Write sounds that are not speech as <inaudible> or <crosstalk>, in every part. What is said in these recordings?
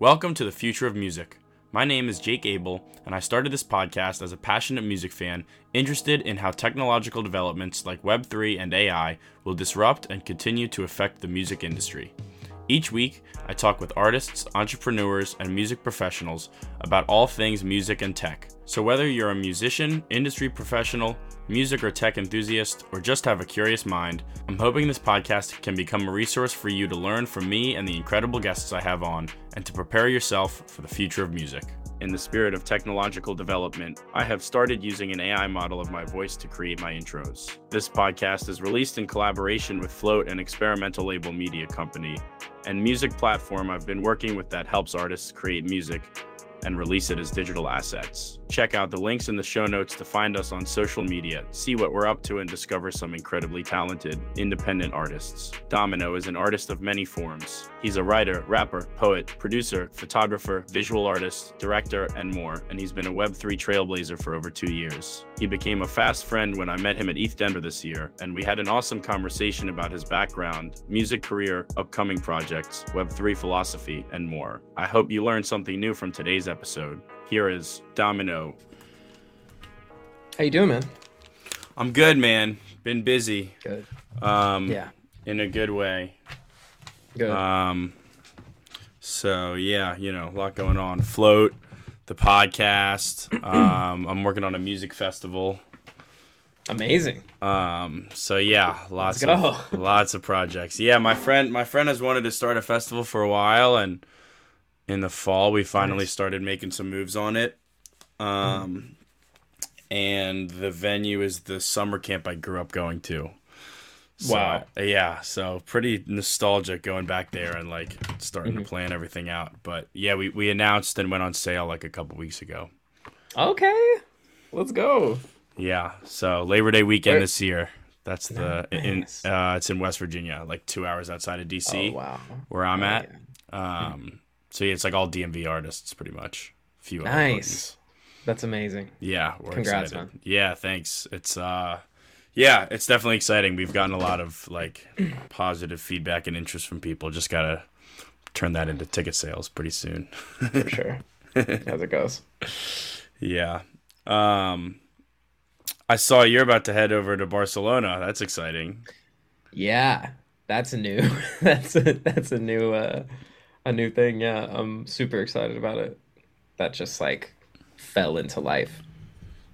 Welcome to the future of music. My name is Jake Abel, and I started this podcast as a passionate music fan interested in how technological developments like Web3 and AI will disrupt and continue to affect the music industry. Each week, I talk with artists, entrepreneurs, and music professionals about all things music and tech. So, whether you're a musician, industry professional, music or tech enthusiast, or just have a curious mind, I'm hoping this podcast can become a resource for you to learn from me and the incredible guests I have on, and to prepare yourself for the future of music. In the spirit of technological development, I have started using an AI model of my voice to create my intros. This podcast is released in collaboration with Phlote, an experimental label media company, and music platform I've been working with that helps artists create music and release it as digital assets. Check out the links in the show notes to find us on social media, see what we're up to, and discover some incredibly talented independent artists. Domino is an artist of many forms. He's a writer, rapper, poet, producer, photographer, visual artist, director, and more, and he's been a Web3 trailblazer for over two years. He became a fast friend when I met him at ETH Denver this year, and we had an awesome conversation about his background, music career, upcoming projects, Web3 philosophy, and more. I hope you learned something new from today's episode. Here is Domino. How you doing, man? I'm good, man. Been busy. Good. Um, Yeah. In a good way. Good. Um, so yeah, you know, a lot going on. Phlote, the podcast. <clears throat> Um, I'm working on a music festival. Amazing. Um, so yeah, lots of lots of projects. Yeah, my friend, my friend has wanted to start a festival for a while, and in the fall we finally Nice. started making some moves on it. Um, and the venue is the summer camp I grew up going to. So, Wow. Yeah, so pretty nostalgic going back there and like starting Mm-hmm. to plan everything out. But yeah, we, we announced and went on sale like a couple weeks ago. Okay. Let's go. Yeah, so Labor Day weekend Where- this year. That's the in uh, it's in West Virginia, like two hours outside of DC, Oh wow. where I'm Oh, at. yeah. Um, so yeah, it's like all DMV artists, pretty much. A few Nice. That's amazing. Yeah, we're Congrats, excited. man. Yeah, thanks. It's uh, yeah, it's definitely exciting. We've gotten a lot of like <clears throat> positive feedback and interest from people. Just gotta turn that into ticket sales pretty soon. For <laughs> sure. As it goes. Yeah. Um, I saw you're about to head over to Barcelona. That's exciting. Yeah. That's a new <laughs> that's a that's a new uh a new thing. Yeah. I'm super excited about it. That just like fell into life.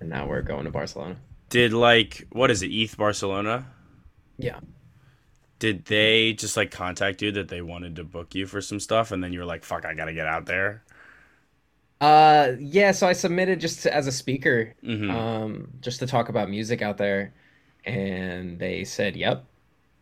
And now we're going to Barcelona. Did like what is it, ETH Barcelona? Yeah. Did they just like contact you that they wanted to book you for some stuff, and then you were like, "Fuck, I gotta get out there." Uh yeah, so I submitted just to, as a speaker, Mhm. um, just to talk about music out there, and they said, "Yep,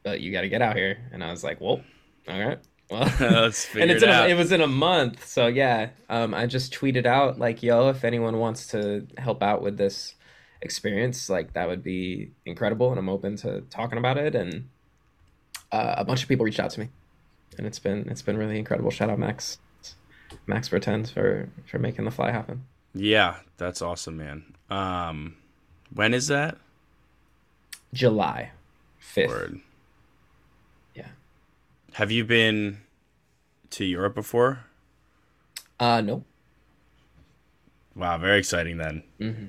but you got to get out here." And I was like, "Well, all right, well." <laughs> <laughs> And it's it in a, it was in a month, so yeah. Um, I just tweeted out like, "Yo, if anyone wants to help out with this experience, like that would be incredible," and I'm open to talking about it. And uh, a bunch of people reached out to me, and it's been it's been really incredible. Shout out Max, Max Bertens for for making the fly happen. yeah, that's awesome, man. Um, when is that? July fifth. Yeah. Have you been to Europe before? Uh, no. Wow, very exciting then. Mm-hmm.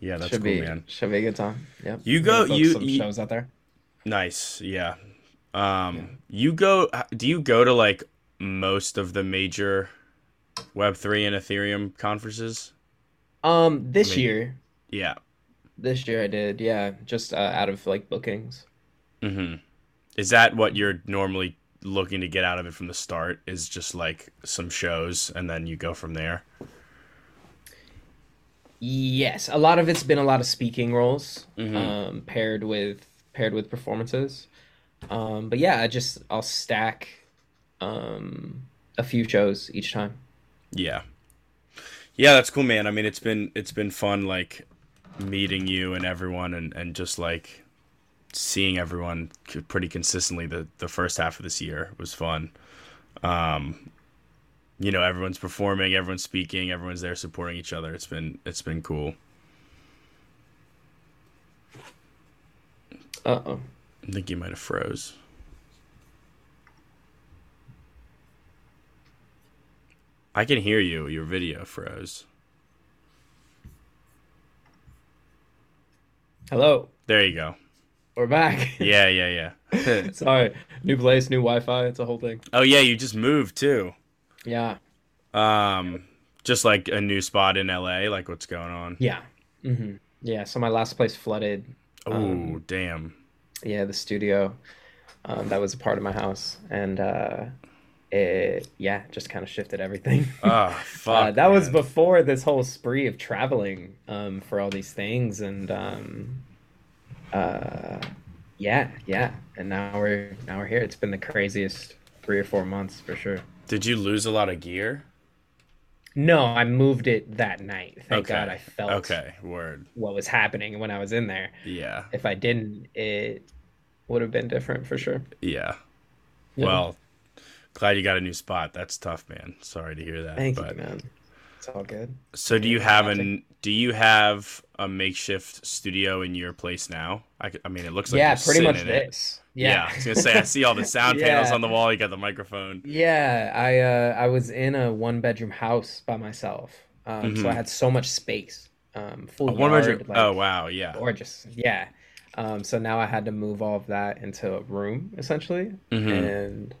Yeah, that's should cool, be man. should be a good time. Yep. You go- you- some you- shows out there. Nice. Yeah. Um, you go. Do you go to like most of the major Web three and Ethereum conferences? Um, this I mean- year, Yeah. this year I did. Yeah, just uh, out of like bookings. Mm-hmm. Is that what you're normally looking to get out of it from the start? Is just like some shows and then you go from there? Yes, a lot of it's been a lot of speaking roles, Mhm. um, paired with paired with performances. Um, but yeah, I just I'll stack um a few shows each time. Yeah. Yeah, that's cool, man. I mean, it's been it's been fun like meeting you and everyone and and just like seeing everyone pretty consistently the the first half of this year was fun. Um you know, everyone's performing, everyone's speaking, everyone's there supporting each other. It's been it's been cool. Uh-oh. I think you might have froze. I can hear you. Your video froze. Hello. There you go. We're back. Yeah, <laughs> yeah, yeah. <laughs> Sorry. New place, new Wi-Fi. It's a whole thing. oh yeah, you just moved too. Yeah. Um, just like a new spot in LA. Like what's going on? Yeah. Mm-hmm. Yeah. So my last place flooded. Oh Um, damn. Yeah, the studio. Um, that was a part of my house, and uh, it yeah just kind of shifted everything. Oh <laughs> fuck. Uh, that was before this whole spree of traveling um, for all these things, and um, uh, yeah, yeah. And now we're now we're here. It's been the craziest three or four months for sure. Did you lose a lot of gear? No, I moved it that night. Thank Okay. God I felt Okay, word. what was happening when I was in there. Yeah, If I didn't, it would have been different for sure. yeah. Yeah. Well, glad you got a new spot. That's tough, man. Sorry to hear that. thank but you, man. It's all good. so do you have I an do you have a makeshift studio in your place now? I mean, it looks like yeah, pretty much this. Yeah. Yeah. I was gonna say I see all the <laughs> sound panels on the wall. You got the microphone. Yeah, I uh, I was in a one bedroom house by myself, um, so I Mhm. had so much space, um, full A one yard, bedroom. like, oh wow, yeah. gorgeous. Yeah, um, so now I had to move all of that into a room essentially, hmm and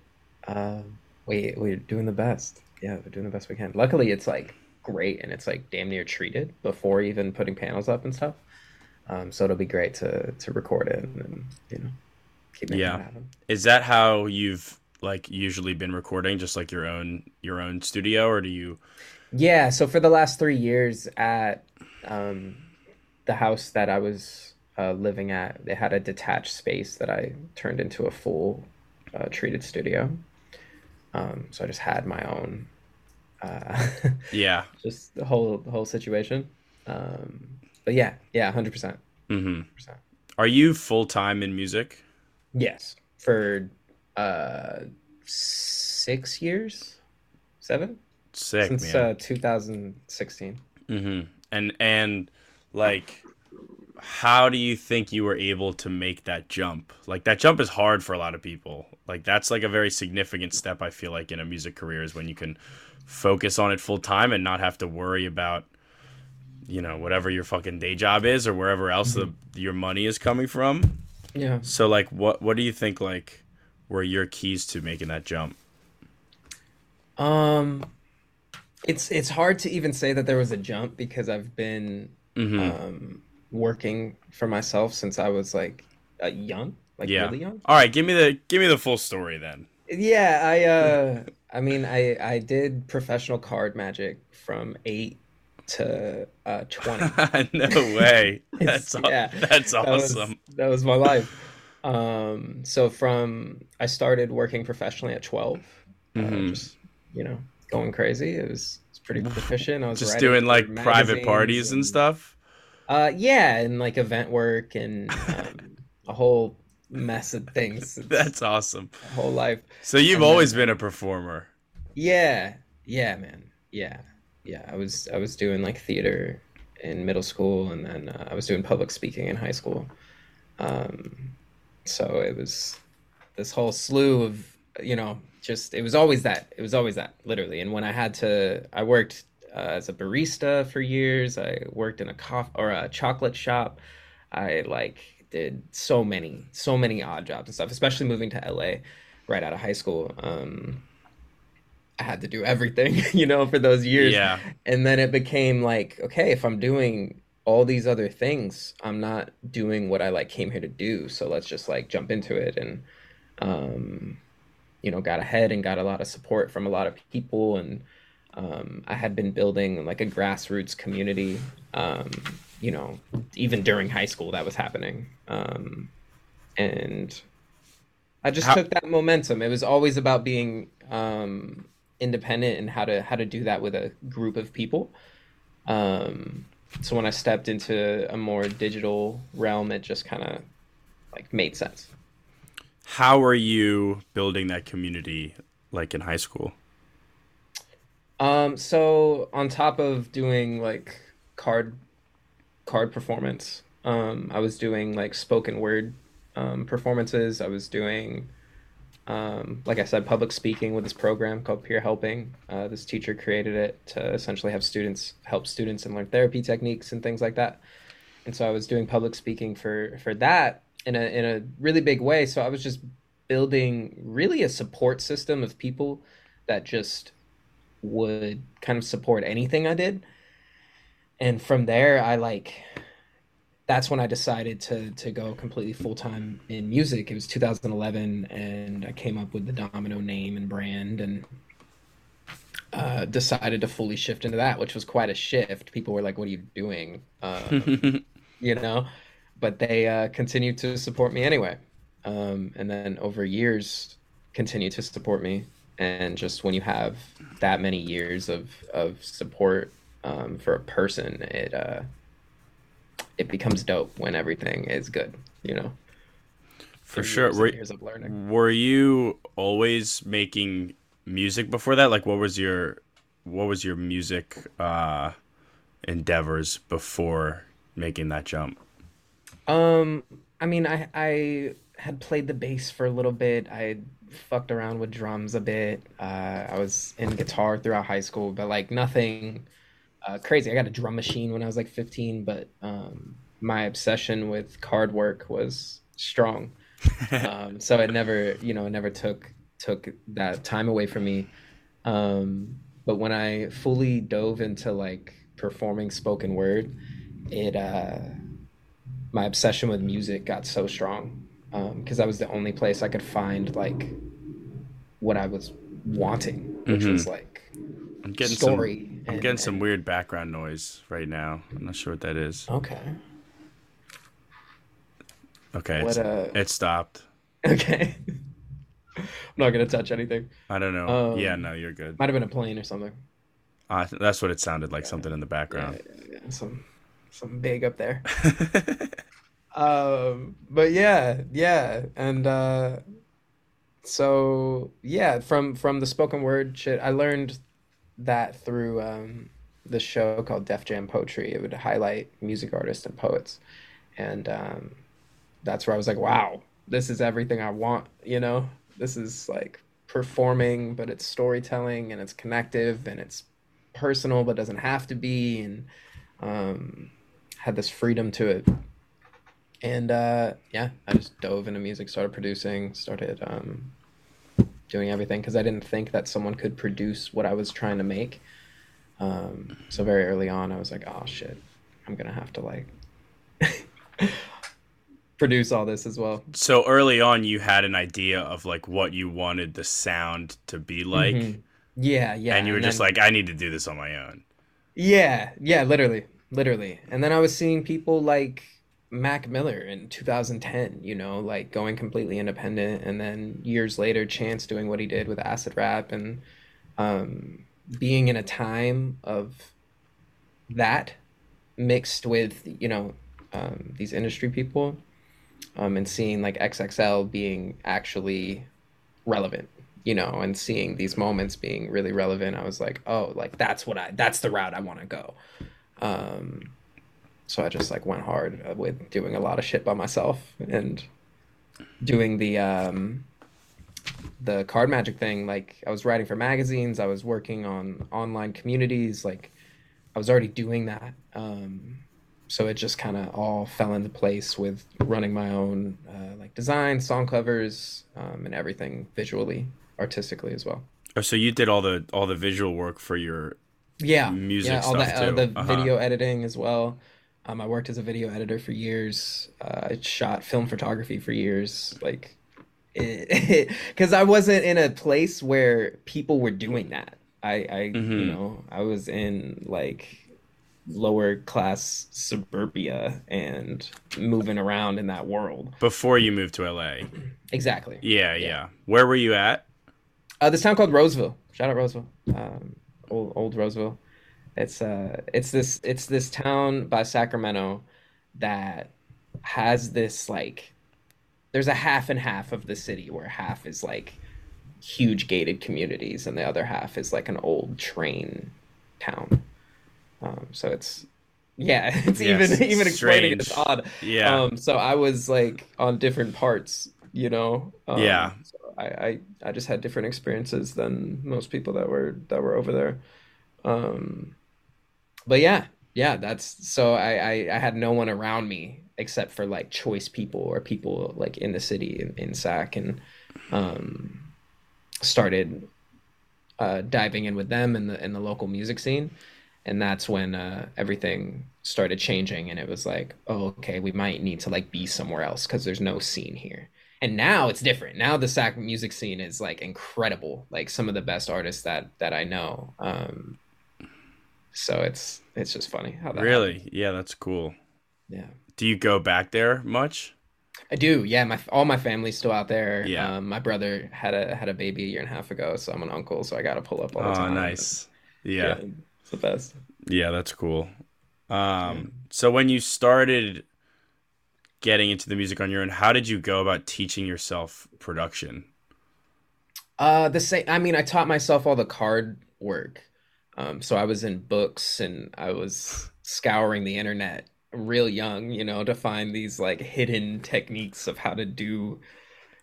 um, we we're doing the best. Yeah, we're doing the best we can. Luckily, it's like great, and it's like damn near treated before even putting panels up and stuff. Um, so it'll be great to to record it and you know keep making Yeah. Is that how you've like usually been recording, just like your own your own studio, or do you? Yeah, so for the last three years at um, the house that I was uh, living at, they had a detached space that I turned into a full uh, treated studio. Um, so I just had my own, uh, <laughs> Yeah. just the whole the whole situation. Um, but yeah, yeah, hundred percent, hmm percent. Are you full time in music? Yes, for uh, six years, seven Sick, since man. uh, 2016. hmm And and like, how do you think you were able to make that jump? Like that jump is hard for a lot of people. Like that's like a very significant step. I feel like in a music career is when you can focus on it full time and not have to worry about you know whatever your fucking day job is or wherever else the your money is coming from. Yeah. So like, what what do you think like were your keys to making that jump? Um, it's it's hard to even say that there was a jump because I've been hmm um working for myself since I was like uh, young, like Yeah. really young. All right, give me the give me the full story then. Yeah, I uh <laughs> I mean I I did professional card magic from 8 to uh 20. <laughs> no way. <laughs> That's yeah, that's That was awesome. that was my life. Um so from I started working professionally at 12. Uh, Mhm. just, you know, going crazy. It was it's pretty proficient. I was Just doing like private parties and stuff. Uh, yeah, and like event work and um, <laughs> a whole of <laughs> things. That's awesome. whole life. So you've And then- always been a performer. Yeah, yeah, man. Yeah, yeah. I was I was doing like theater in middle school, and then uh, I was doing public speaking in high school. Um, so it was this whole slew of you know just it was always that it was always that literally. And when I had to, I worked uh, as a barista for years. I worked in a coffee or a chocolate shop. I like did so many so many odd jobs and stuff, especially moving to LA right out of high school. Um, I had to do everything, <laughs> you know, for those years. Yeah. And then it became like, okay, if I'm doing all these other things, I'm not doing what I like came here to do. So let's just like jump into it and um you know, got ahead and got a lot of support from a lot of people and um I had been building like a grassroots community um you know, even during high school that was happening. Um and I just How- took that momentum. It was always about being um, independent and how to how to do that with a group of people. Um, so when I stepped into a more digital realm, it just kind of like made sense. How are you building that community like in high school? Um, so on top of doing like card card performance, um, I was doing like spoken word um, performances. I was doing um, like I said, public speaking with this program called Peer Helping. Uh, this teacher created it to essentially have students help students and learn therapy techniques and things like that. And so I was doing public speaking for for that in a in a really big way. So I was just building really a support system of people that just would kind of support anything I did. And from there, I like that's when I decided to to go completely full time in music. It was 2011, and I came up with the Domino name and brand, and uh, decided to fully shift into that, which was quite a shift. People were like, "What are you doing?" Um, <laughs> you know, but they uh, continued to support me anyway, um, and then over years, continue to support me. And just when you have that many years of of support um, for a person, it uh, it becomes dope when everything is good, you know. For sure. Were, years of learning. Were you always making music before that? Like what was your what was your music uh endeavors before making that jump? Um I mean I I had played the bass for a little bit. I fucked around with drums a bit. Uh I was in guitar throughout high school, but like nothing uh, crazy. I got a drum machine when I was like 15, but um, my obsession with card work was strong. <laughs> um, so it never, you know, it never took took that time away from me. Um, but when I fully dove into like performing spoken word, it uh, my obsession with music got so strong because um, that was the only place I could find like what I was wanting, which mm-hmm. was like I'm getting story. Some, I'm and, getting some weird background noise right now. I'm not sure what that is. Okay. Okay. What, uh... It stopped. Okay. I'm not gonna touch anything. I don't know. Um, yeah, no, you're good. Might have been a plane or something. Uh, that's what it sounded like. Yeah. Something in the background. Yeah, yeah. Some, some big up there. <laughs> um, but yeah, yeah, and uh, so yeah, from from the spoken word shit, I learned that through um, the show called Def Jam Poetry. It would highlight music artists and poets, and um, that's where I was like, wow, this is everything I want. You know, this is like performing, but it's storytelling and it's connective and it's personal, but doesn't have to be, and um, had this freedom to it. And uh, yeah, I just dove into music, started producing, started um, doing everything because I didn't think that someone could produce what I was trying to make. Um, so very early on, I was like, oh shit, I'm gonna have to like <laughs> produce all this as well. So early on, you had an idea of like what you wanted the sound to be like. Mm-hmm. Yeah, yeah. And you were and just then, like, I need to do this on my own. Yeah, yeah, literally, literally. And then I was seeing people like Mac Miller in 2010, you know, like going completely independent, and then years later, Chance doing what he did with acid rap, and um, being in a time of that mixed with you know um, these industry people, um, and seeing like XXL being actually relevant, you know, and seeing these moments being really relevant, I was like, oh, like that's what I that's the route I want to go. Um, so I just like went hard with doing a lot of shit by myself and doing the um, the card magic thing. Like I was writing for magazines, I was working on online communities. Like I was already doing that. Um, so it just kind of all fell into place with running my own uh, like design, song covers, um, and everything visually, artistically as well. Oh, so you did all the all the visual work for your yeah music yeah, all the, uh, the uh-huh. video editing as well. Um, I worked as a video editor for years. Uh, I shot film photography for years. Like, because <laughs> I wasn't in a place where people were doing that. I, I mm-hmm. you know, I was in like lower class suburbia and moving around in that world before you moved to LA. <clears throat> Exactly. Yeah, yeah. yeah. Where were you at? Uh, this town called Roseville. Shout out Roseville. Um, old old Roseville. It's uh it's this it's this town by Sacramento that has this like there's a half and half of the city where half is like huge gated communities and the other half is like an old train town. Um, so it's yeah, <laughs> it's yes, even <laughs> even explaining it's odd. Yeah. Um, so I was like on different parts, you know. Um, yeah. So I, I I just had different experiences than most people that were that were over there. Um, but yeah, yeah, that's so I, I I had no one around me except for like choice people or people like in the city in, in SAC and um started uh diving in with them in the in the local music scene. And that's when uh everything started changing and it was like oh okay we might need to like be somewhere else because there's no scene here. And now it's different. Now the sac music scene is like incredible. Like some of the best artists that that i know um so it's it's just funny how that Really? happened. Yeah, that's cool. yeah Do you go back there much? i do yeah my all my family's still out there Yeah. um my brother had a had a baby a year and a half ago so i'm an uncle so i gotta pull up all the Oh, time Oh, nice. Yeah. it's the best Yeah, that's cool. Um, so when you started getting into the music on your own, how did you go about teaching yourself production? Uh, the same. I mean, I taught myself all the card work. Um, so I was in books and I was scouring the internet real young, you know, to find these like hidden techniques of how to do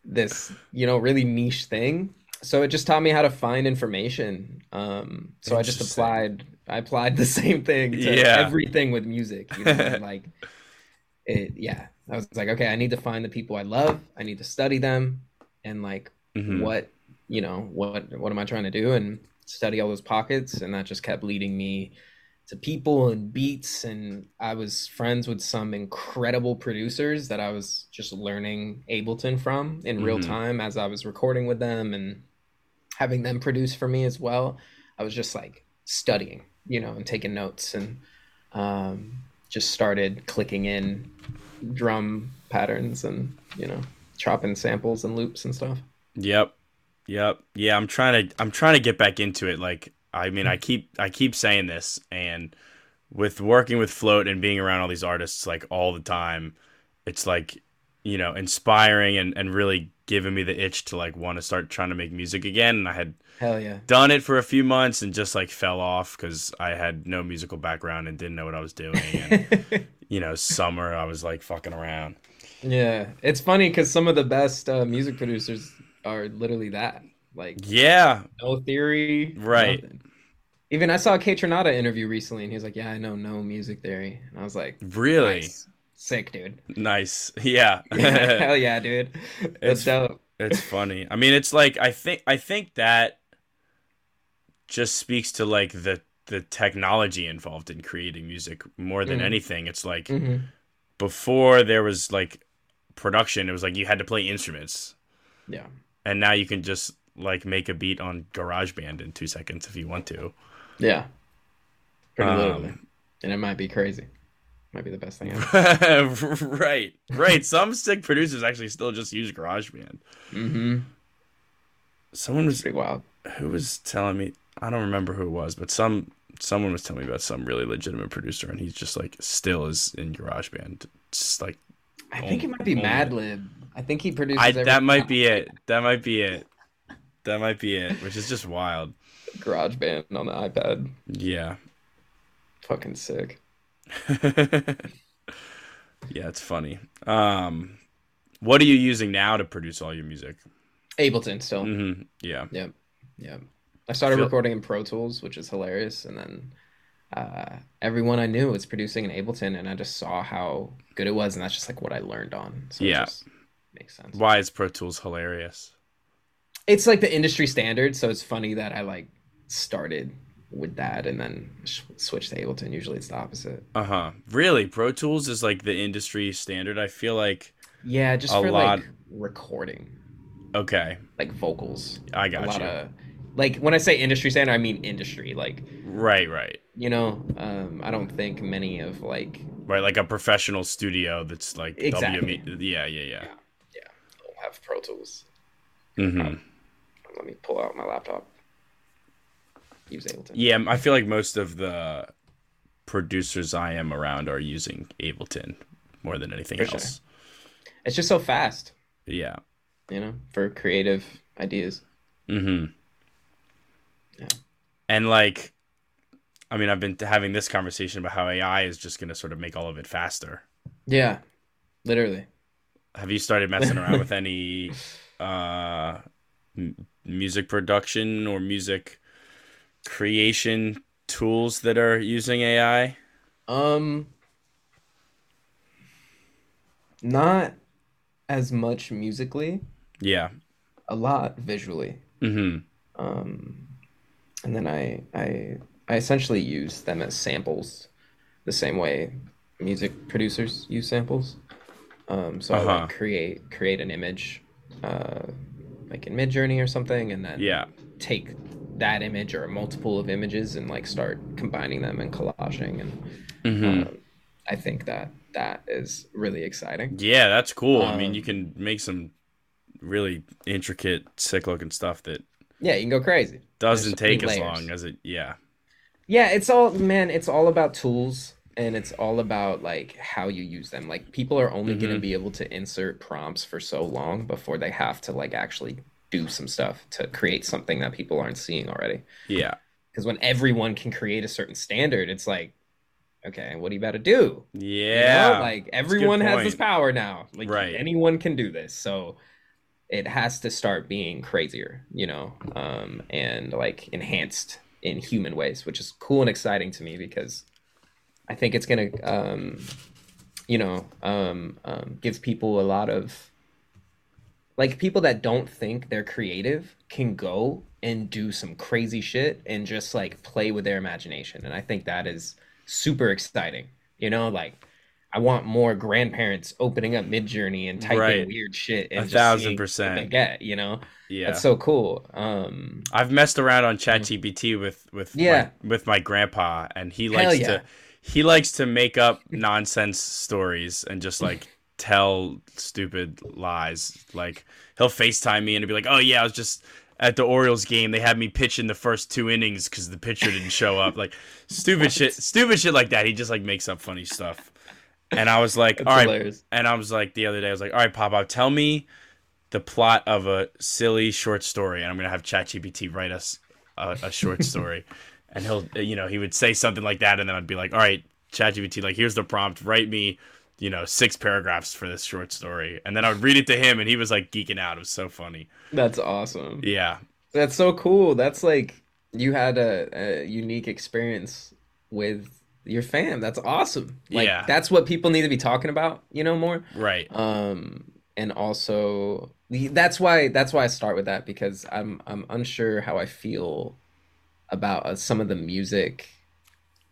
this, you know, really niche thing. So it just taught me how to find information. Um, so I just applied, I applied the <laughs> same thing to Yeah. everything with music, you know, <laughs> like it, yeah. I was like, okay, I need to find the people I love. I need to study them and like Mhm. what you know what what am i trying to do and study all those pockets and that just kept leading me to people and beats and i was friends with some incredible producers that i was just learning ableton from in real Mhm. time as i was recording with them and having them produce for me as well i was just like studying you know and taking notes and um, just started clicking in drum patterns and you know chopping samples and loops and stuff Yep. Yep. Yeah, I'm trying to I'm trying to get back into it. Like I mean, I keep I keep saying this and with working with Phlote and being around all these artists like all the time, it's like, you know, inspiring and and really giving me the itch to like want to start trying to make music again. And I had hell yeah done it for a few months and just like fell off cuz I had no musical background and didn't know what I was doing and <laughs> you know, summer I was like fucking around. Yeah, it's funny because some of the best uh, music producers are literally that. Like, Yeah, no theory. Right. nothing. Even I saw a Kaytranada interview recently, and he was like, "Yeah, I know no music theory," and I was like, really. "Nice, sick, dude. Nice. <laughs> <laughs> Yeah. Hell <laughs> yeah, dude. It's- That's dope." It's funny. I mean, it's like I think I think that just speaks to like the the technology involved in creating music more than Mhm. anything. It's like hmm before there was like production, it was like you had to play instruments, Yeah, and now you can just like make a beat on GarageBand in two seconds if you want to. yeah. Pretty Um, literally, and it might be crazy. Might be the best thing ever. <laughs> right, right. Some sick producers actually still just use GarageBand. mm-hmm. Someone was Pretty wild. who was telling me I don't remember who it was, but some someone was telling me about some really legitimate producer, and he's just like still is in GarageBand. Just like I think it might be Only- Madlib. I think he produces. I that might be it. That might be it. That might be it. Which is just wild. Garage Band on the iPad. Yeah. Fucking sick. <laughs> yeah, it's funny. Um, what are you using now to produce all your music? Ableton still. hmm Yeah. Yep. Yep. I started Feel- recording in Pro Tools, which is hilarious, and then uh, everyone I knew was producing in Ableton, and I just saw how good it was, and that's just like what I learned on. So Yeah. just makes sense. Why is Pro Tools hilarious? It's like the industry standard, so it's funny that I like started with that and then sh- switched to Ableton. Usually it's the opposite. Uh huh. Really, Pro Tools is like the industry standard. I feel like Yeah, just A for lot- like recording, okay, like vocals. I got lot you. of like when I say industry standard, I mean industry. Like Right, right. you know, um, I don't think many of like Right, like a professional studio that's like Exactly. WME. Yeah, yeah, yeah. Have Pro Tools. hmm Let me pull out my laptop. Use Ableton. Yeah, I feel like most of the producers I am around are using Ableton more than anything For sure. else. It's just so fast, Yeah. you know, for creative ideas. hmm Yeah. And like, I mean, I've been having this conversation about how AI is just going to sort of make all of it faster. Yeah, literally. Have you started messing around with any uh m- music production or music creation tools that are using AI? Um, not as much musically, Yeah. a lot visually. Mm-hmm. Um, and then I I I essentially use them as samples, the same way music producers use samples. Um, so I Uh-huh. like create create an image, uh, like in Midjourney or something, and then Yeah. take that image or a multiple of images and like start combining them and collaging and Mm-hmm. um, I think that that is really exciting. Yeah, that's cool. I mean, Um, you can make some really intricate, sick looking stuff that Yeah, you can go crazy. doesn't many take as long as it. Yeah. Yeah, it's all man, it's all about tools and it's all about like how you use them. Like people are only going to be able to insert prompts for so long before they have to like actually do some stuff to create something that people aren't seeing already. Yeah. Because when everyone can create a certain standard, it's like okay, what are you got to do? You Yeah. know, like everyone has this power now. Like Right. anyone can do this. So it has to start being crazier, you know, um, and like enhanced in human ways, which is cool and exciting to me because I think it's gonna, um, you know, um, um, give people a lot of like people that don't think they're creative can go and do some crazy shit and just like play with their imagination, and I think that is super exciting. You know, like I want more grandparents opening up Midjourney and typing Right. weird shit and A just thousand percent. they get. You know, Yeah. that's so cool. Um, I've messed around on ChatGPT with with Yeah. my, with my grandpa, and he likes yeah. to he likes to make up nonsense stories and just like tell stupid lies. Like he'll Facetime me and be like, "Oh yeah, I was just at the Orioles game. They had me pitch in the first two innings because the pitcher didn't show up." Like stupid <laughs> shit, stupid shit like that. He just like makes up funny stuff. And I was like, That's "All right." hilarious. And I was like the other day, I was like, "All right, Pop, tell me." the plot of a silly short story, and I'm gonna have ChatGPT write us a, a short story, <laughs> and he'll, you know, he would say something like that, and then I'd be like, all right, ChatGPT, like here's the prompt, write me, you know, six paragraphs for this short story, and then I would read it to him, and he was like geeking out. It was so funny. That's awesome. Yeah, That's so cool. That's like you had a, a unique experience with your fam. That's awesome. Like Yeah. that's what people need to be talking about, you know, more. right. Um and also that's why that's why I start with that because I'm I'm unsure how I feel about uh, some of the music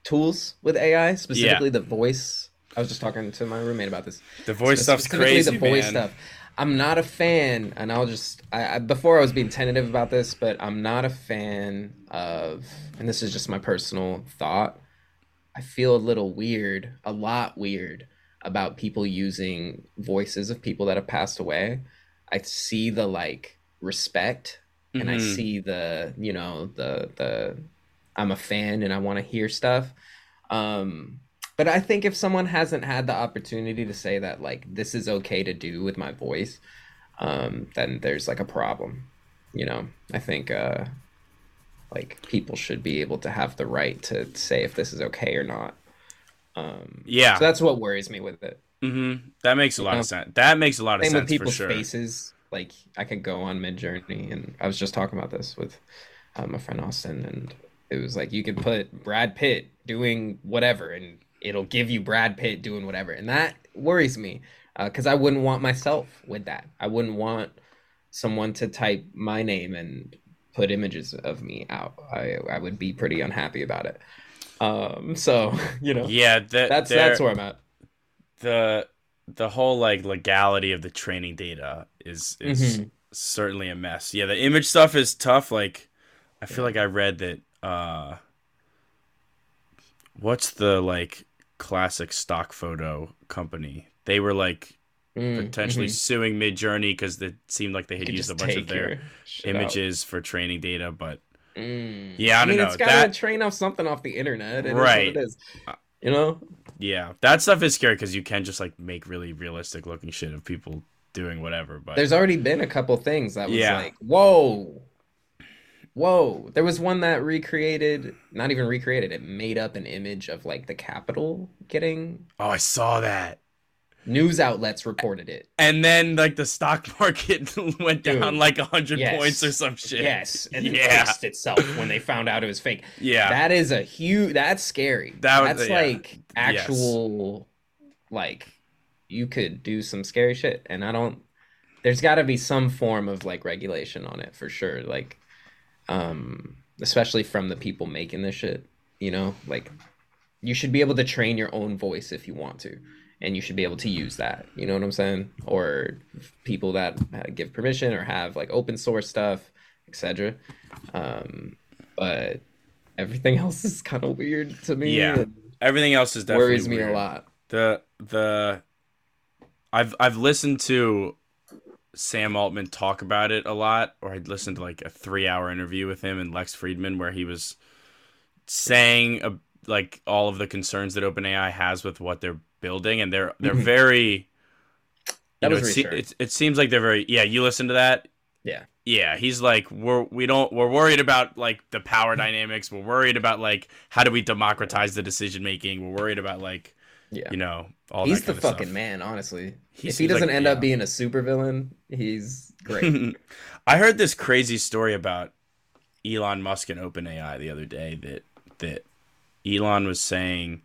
tools with AI, specifically the voice. I was just talking to my roommate about this. The voice stuff's Specifically crazy, the voice man. stuff. I'm not a fan, and I'll just I, I before I was being tentative about this, but I'm not a fan of, and this is just my personal thought. I feel a little weird, a lot weird about people using voices of people that have passed away. I see the like respect, and I Mhm. see the you know the the I'm a fan and I want to hear stuff. Um, but I think if someone hasn't had the opportunity to say that like this is okay to do with my voice, um, then there's like a problem. You know, I think uh, like people should be able to have the right to say if this is okay or not. Um, Yeah. so that's what worries me with it. Mm-hmm. That makes a lot know? of sense. That makes a lot of Same with sense for people's sure. faces. Like I could go on Midjourney, and I was just talking about this with uh, my friend Austin, and it was like you could put Brad Pitt doing whatever, and it'll give you Brad Pitt doing whatever, and that worries me because I wouldn't want myself with that. I wouldn't want someone to type my name and put images of me out. I I would be pretty unhappy about it. Um, so <laughs> you know, Yeah, that, that's that's where I'm at. the the whole like legality of the training data is is Mhm. certainly a mess. Yeah, the image stuff is tough. Like, I feel like I read that. uh What's the like classic stock photo company? They were like Mm, potentially mhm. suing Midjourney because it seemed like they had used a bunch of their shit out. images for training data, but Mm. Yeah, I don't mean, know. It's gotta That- train off something off the internet. It is Right. it is. You know? yeah, that stuff is scary because you can just like make really realistic looking shit of people doing whatever. But There's already been a couple things that was Yeah. like, whoa. Whoa. There was one that recreated, not even recreated, it made up an image of like the Capitol getting oh, I saw that. News outlets reported it. And then like the stock <laughs> market <laughs> went down like a hundred yes. points or some shit. Yes, and Yeah. fixed itself when they found out it was fake. Yeah. That is a huge. That's scary. That was- that's yeah. like actual, like you could do some scary shit, and I don't. There's got to be some form of like regulation on it for sure. Like, um, especially from the people making this shit. You know, like you should be able to train your own voice if you want to, and you should be able to use that. You know what I'm saying? Or people that give permission or have like open source stuff, etc. Um, but everything <laughs> else is kind of weird to me. Yeah, Everything else is definitely worries me weird. a lot. The the I've I've listened to Sam Altman talk about it a lot, or I'd listened to like a three hour interview with him and Lex Fridman where he was saying uh, like all of the concerns that OpenAI has with what they're building, and they're they're Mhm. very. That you was know, it, it, it seems like they're very yeah. You listen to that, Yeah. yeah. He's like we're we don't we're worried about like the power dynamics. We're worried about like how do we democratize the decision making. We're worried about like Yeah. you know all he's that the fucking stuff. man, honestly. He if he doesn't end yeah. up being a supervillain, he's great. <laughs> I heard this crazy story about Elon Musk and OpenAI the other day that that Elon was saying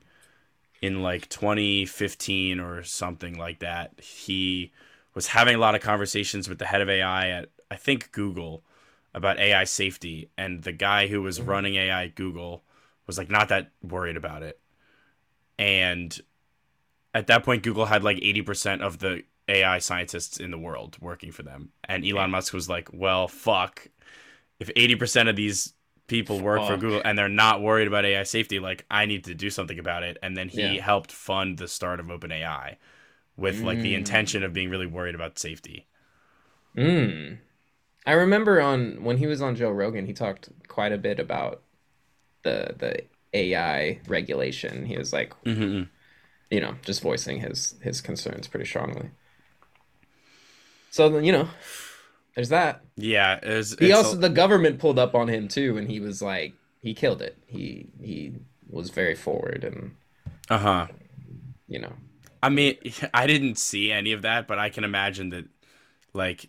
in like 2015 or something like that he was having a lot of conversations with the head of AI at I think Google about AI safety and the guy who was mm-hmm. running AI at Google was like not that worried about it. And at that point Google had like 80% of the AI scientists in the world working for them. And Elon Musk was like, "Well, fuck. If 80% of these people work for Google and they're not worried about AI safety, like I need to do something about it." And then he Yeah. helped fund the start of OpenAI with like the Mm. intention of being really worried about safety. Mm. I remember on when he was on Joe Rogan, he talked quite a bit about the the AI regulation. He was like, Mm-hmm. you know, just voicing his his concerns pretty strongly. So you know, there's that. Yeah, it was, He also a- the government pulled up on him too, and he was like, he killed it. He he was very forward, and uh-huh. you know, I mean, <laughs> I didn't see any of that, but I can imagine that, like,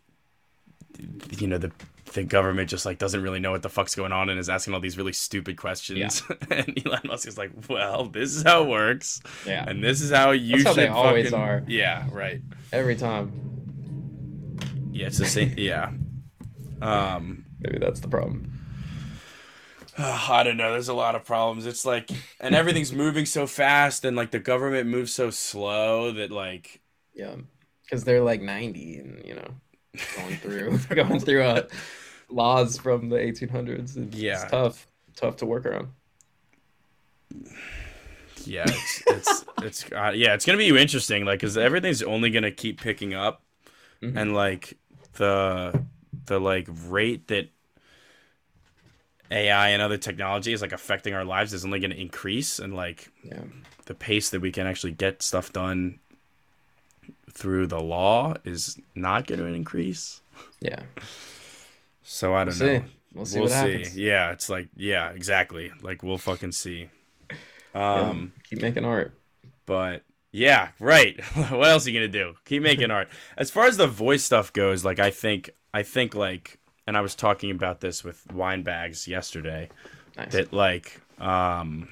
you know, the the government just like doesn't really know what the fuck's going on and is asking all these really stupid questions. <laughs> and Elon Musk is like, "Well, this is how it works, yeah, and this is how you That's how should they always are. Yeah, right. every time. Yeah, it's the same. <laughs> yeah. Um, Maybe that's the problem. <sighs> I don't know. There's a lot of problems. It's like, and everything's <laughs> moving so fast, and like the government moves so slow that like Yeah, because they're like ninety, and you know, going through <laughs> going through uh, laws from the eighteen hundreds. It's, Yeah. it's tough, tough to work around. Yeah, it's it's, it's uh, yeah, it's gonna be interesting, like, cause everything's only gonna keep picking up, Mhm. and like the the like rate that AI and other technology is like affecting our lives is only gonna increase, and like Yeah, the pace that we can actually get stuff done through the law is not gonna increase. yeah. So I We'll don't see. know. We'll see we'll what see. happens. Yeah, it's like yeah, exactly. Like we'll fucking see. Um. Keep making art. But yeah, right. <laughs> what else are you gonna do? Keep making art. As far as the voice stuff goes, like I think I think like and I was talking about this with wine bags yesterday, Nice. that like um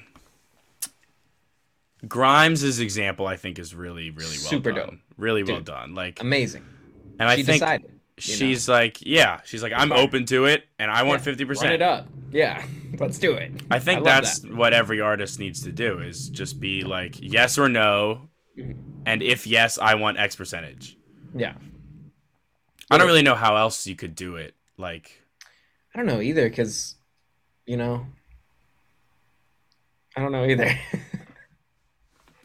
Grimes' example I think is really, really well Super done. dope. Really well done. Like Amazing. and I she think decided. you know? she's like, yeah, she's like, I'm fine. open to it and I want Yeah, fifty Run percent. it up. Yeah, <laughs> let's do it. I think love that's that. what every artist needs to do is just be like yes or no, And if yes, I want X percentage. Yeah, I don't really know how else you could do it. Like, I don't know either, because you know, I don't know either. <laughs>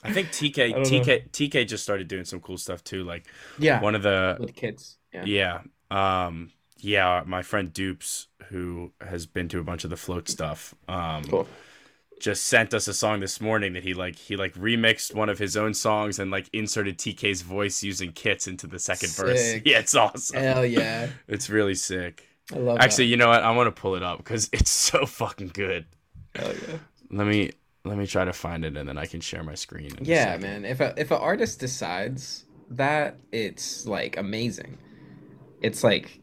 I think TK I TK TK just started doing some cool stuff too. Like yeah, one of the with kids. Yeah. yeah, um, yeah, my friend Dupes, who has been to a bunch of the Phlote stuff, um, Cool. Just sent us a song this morning that he like he like remixed one of his own songs and like inserted TK's voice using kits into the second verse. <laughs> Yeah, it's awesome. Hell yeah, <laughs> It's really sick. I love. Actually, you know what? I want to pull it up because <laughs> it's so fucking good. hell yeah. Let me let me try to find it and then I can share my screen. Yeah, man. If a if an artist decides that, it's like amazing. It's like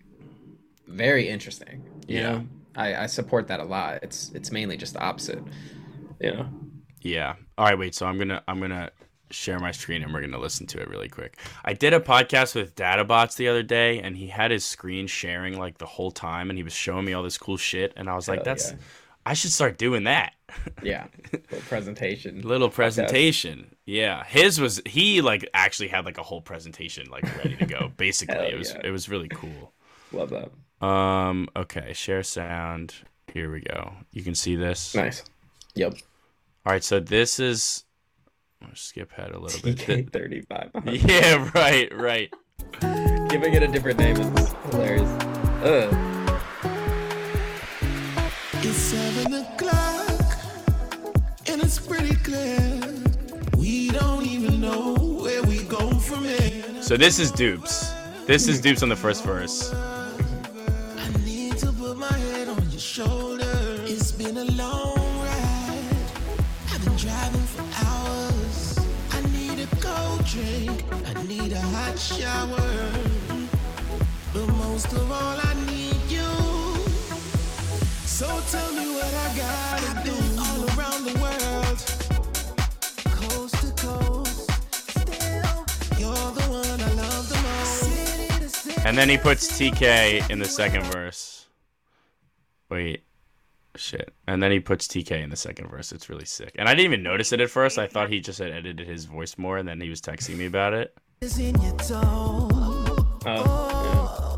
very interesting. You Yeah. know? I, I support that a lot. It's it's mainly just the opposite. You know. Yeah. All right, wait. So I'm gonna I'm gonna share my screen and we're gonna listen to it really quick. I did a podcast with DataBots the other day, and he had his screen sharing like the whole time, and he was showing me all this cool shit, and I was like, Hell "That's yeah. I should start doing that." <laughs> Yeah. Little presentation. Little presentation. Yeah. His was he like actually had like a whole presentation like ready to go. <laughs> Basically, it was yeah. it was really cool. Love that. Um. Okay. Share sound. Here we go. You can see this. Nice. Yep. All right. So this is. I'm gonna skip ahead a little bit. TK thirty five. <laughs> Yeah. Right. Right. Giving it a different name is hilarious. Ugh. It's seven o'clock, and it's pretty clear. We don't even know where we go from here. So this is dupes. This is dupes on the first verse. Need a hot shower. But most of all, I need you. So tell me what I gotta do. All around the world, coast to coast. Still, you're the one I love the most. And then he puts TK in the second verse. Wait. Shit. And then he puts TK in the second verse. It's really sick. And I didn't even notice it at first. I thought he just had edited his voice more and then he was texting me about it. Is in your toe. Oh, oh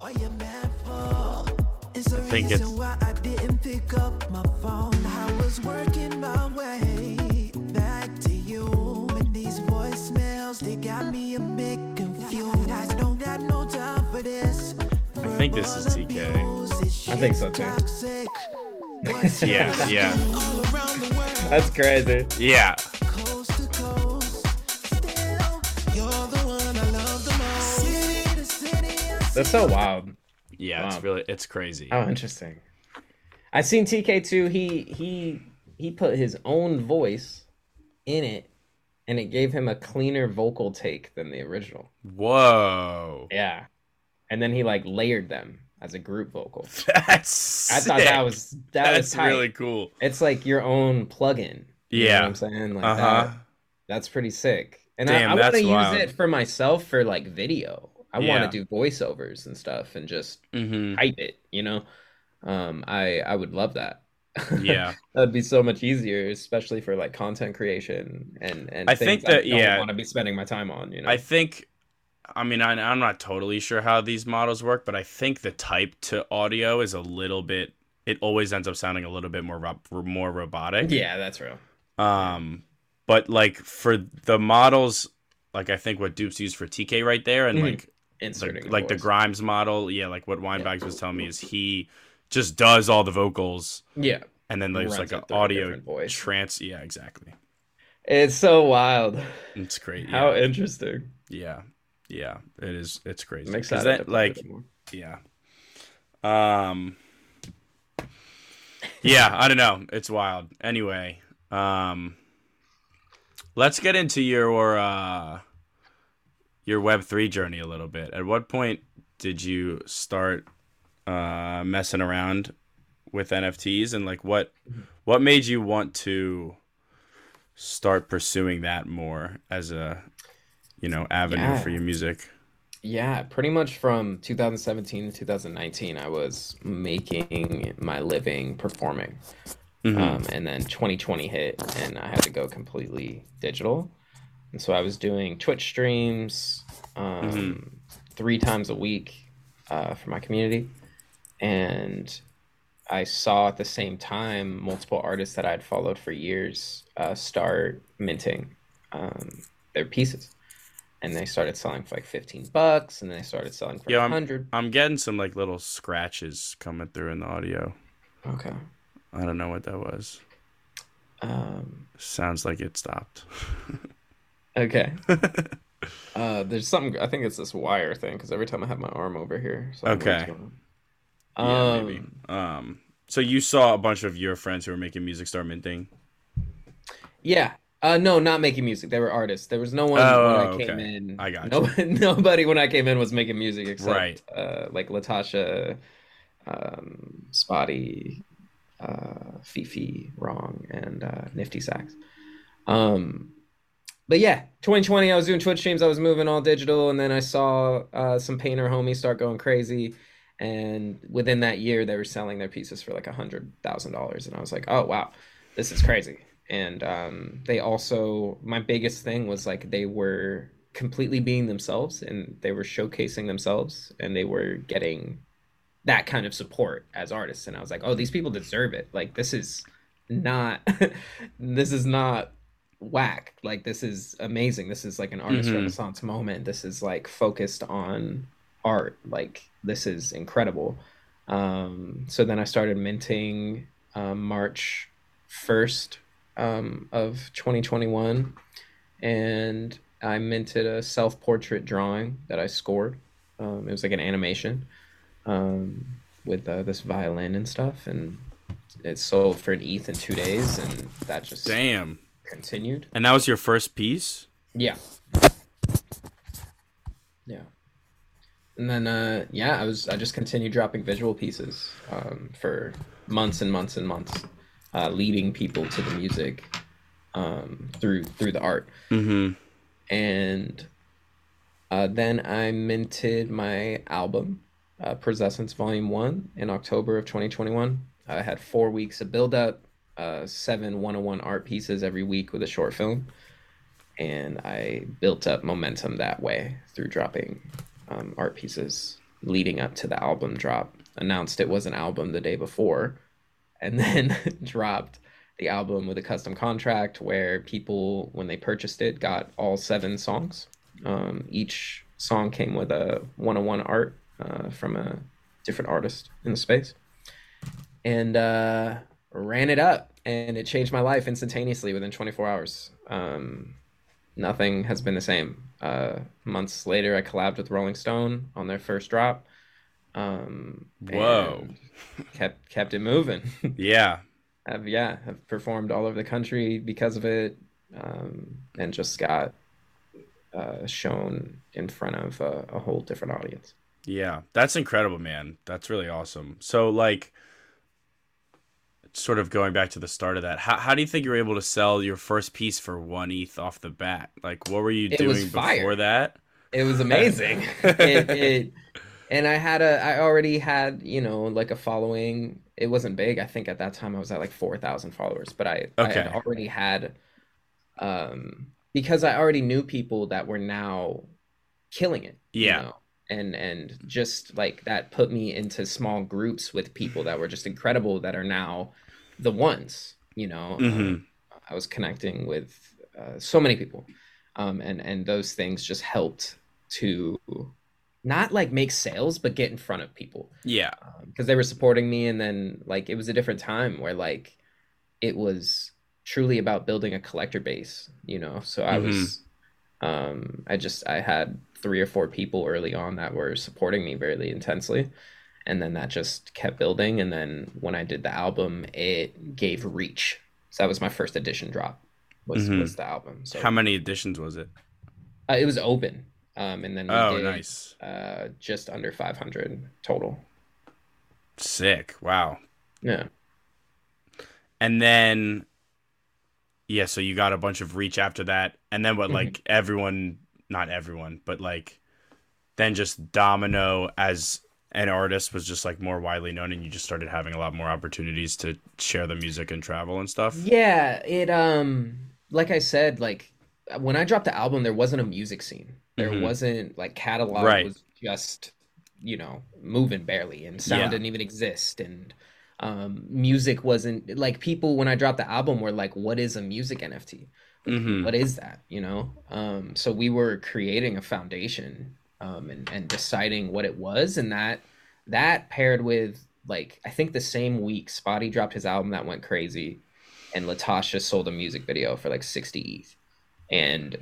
What you mad for? It's a think reason it's- why I didn't pick up my phone. I was working my way back to you. And these voicemails, they got me a bit confused. I don't got no time for this. I think this is TK. I think so, too. Toxic. <laughs> Yeah, yeah. All around the world, That's crazy. Yeah. That's so wild. Yeah, it's really it's crazy. Oh, interesting. I've seen TK too. He he he put his own voice in it, and it gave him a cleaner vocal take than the original. Whoa. Yeah, and then he like layered them as a group vocal. <laughs> That's I thought that was that was That's tight. really cool. It's like your own plugin. You know Yeah. what I'm saying like Uh-huh. that. That's pretty sick. And Damn, I, I want to use it for myself for like video. I Yeah. want to do voiceovers and stuff and just Mhm. type it. You know, um, I I would love that. Yeah. <laughs> That'd be so much easier, especially for like content creation and and I think that- I don't yeah. want to be spending my time on. You know, I think, I mean, I, I'm not totally sure how these models work, but I think the type to audio is a little bit. It always ends up sounding a little bit more rob- more robotic. yeah, that's real. Um, but like for the models, like I think what Dupes used for TK right there, and Mhm. like Inserting like the. Grimes model, yeah, like what Winebags was telling me is he just does all the vocals, Yeah, and then there's Runs like an audio voice. trance. Yeah, exactly. it's so wild. It's great. How Yeah, interesting. yeah, yeah. It is. It's crazy. I'm excited. that, like. Yeah. Um Yeah, I don't know. It's wild. Anyway, um let's get into your uh your web3 journey a little bit. At what point did you start uh messing around with NFTs and like what what made you want to start pursuing that more as a you know avenue Yeah. for your music? Yeah, pretty much from 2017 to 2019, I was making my living performing. Mhm. Um, and then 2020 hit, and I had to go completely digital. And so I was doing Twitch streams um, three times a week uh, for my community. And I saw at the same time multiple artists that I'd followed for years uh, start minting um, their pieces. And they started selling for like 15 bucks, and then they started selling for Yeah, yeah, I'm- 100. I'm getting some like little scratches coming through in the audio. Okay. I don't know what that was. Um, Sounds like it stopped. <laughs> Okay. <laughs> uh, there's something. I think it's this wire thing because every time I have my arm over here. Okay. going yeah, maybe. Um, Um, so you saw a bunch of your friends who were making music start minting. Yeah. Uh, no, not making music. They were artists. There was no one Oh, when I came in. I got nobody, <laughs> nobody when I came in was making music except Right. uh, like Latasha, um, Spottie, uh, Fifi, Rong, and uh, Nifty Sax. Um, but yeah, 2020, I was doing Twitch streams. I was moving all digital, and then I saw uh, some painter homies start going crazy. And within that year, they were selling their pieces for like a hundred thousand dollars, and I was like, "Oh wow, this is crazy." And um, they also, my biggest thing was like they were completely being themselves, and they were showcasing themselves, and they were getting that kind of support as artists. And I was like, "Oh, these people deserve it. Like this is not, <laughs> this is not whack. Like this is amazing. This is like an artist Mhm. renaissance moment. This is like focused on art. Like this is incredible. Um, so then I started minting um, March 1st um, of 2021, and I minted a self portrait drawing that I scored. Um, it was like an animation um, with uh, this violin and stuff, and it sold for an ETH in two days, and that just Damn. Continued. And that was your first piece? Yeah. Yeah. And then uh yeah, I was I just continued dropping visual pieces um for months and months and months, uh leading people to the music um through through the art. Mm-hmm. And uh then I minted my album, uh Presence Volume 1 in October of 2021. I had 4 weeks of build up, uh 7 101 art pieces every week with a short film and I built up momentum that way through dropping um, art pieces leading up to the album drop. Announced it was an album the day before, and <laughs> then dropped the album with a custom contract where people, when they purchased it, got all seven songs. Um, each song came with a one-on-one art uh, from a different artist in the space, and uh, ran it up, and it changed my life instantaneously within 24 hours. Um, nothing has been the same. Uh, months later, I collabed with Rolling Stone on their first drop. Um, Whoa. kept kept it moving. <laughs> Yeah. I've yeah, I've performed all over the country because of it, um, and just got uh, shown in front of a, a whole different audience. Yeah. That's incredible, man. That's really awesome. So, like, sort of going back to the start of that, how, how do you think you were able to sell your first piece for one ETH off the bat? Like, what were you It doing before that? It was <laughs> amazing. it, it, <laughs> and I had a, I already had, you know, like a following. It wasn't big. I think at that time I was at like 4,000 followers, but I, I had already had, um, because I already knew people that were now killing it. you Yeah. know? And, and just like that put me into small groups with people that were just incredible that are now the ones, you know, Mhm. um, I was connecting with uh, so many people, um, and and those things just helped to not like make sales, but get in front of people Yeah. because they were supporting me, and then like it was a different time where like it was truly about building a collector base, you know. So I was, um, I just I had three or four people early on that were supporting me very intensely. And then that just kept building. And then when I did the album, it gave reach. So that was my first edition drop. Was Mhm. was the album? So How many editions was it? uh, it was open, um, and then Oh, did, nice. uh, just under 500 total. Sick. Wow. Yeah, And then, yeah, so you got a bunch of reach after that. And then what, Mhm. like, everyone, not everyone, but like, then just Domino as an artist was just like more widely known and you just started having a lot more opportunities to share the music and travel and stuff. yeah. It um, like I said, like when I dropped the album, there wasn't a music scene. There Mhm. wasn't like catalog Right. was just you know moving barely, and sound Yeah. didn't even exist, and um, music wasn't like people when I dropped the album were like, "What is a music NFT?" hmm what is that you know um so we were creating a foundation um and, and deciding what it was. And that that paired with like i think the same week spottie dropped his album that went crazy and latasha sold a music video for like 60 eth and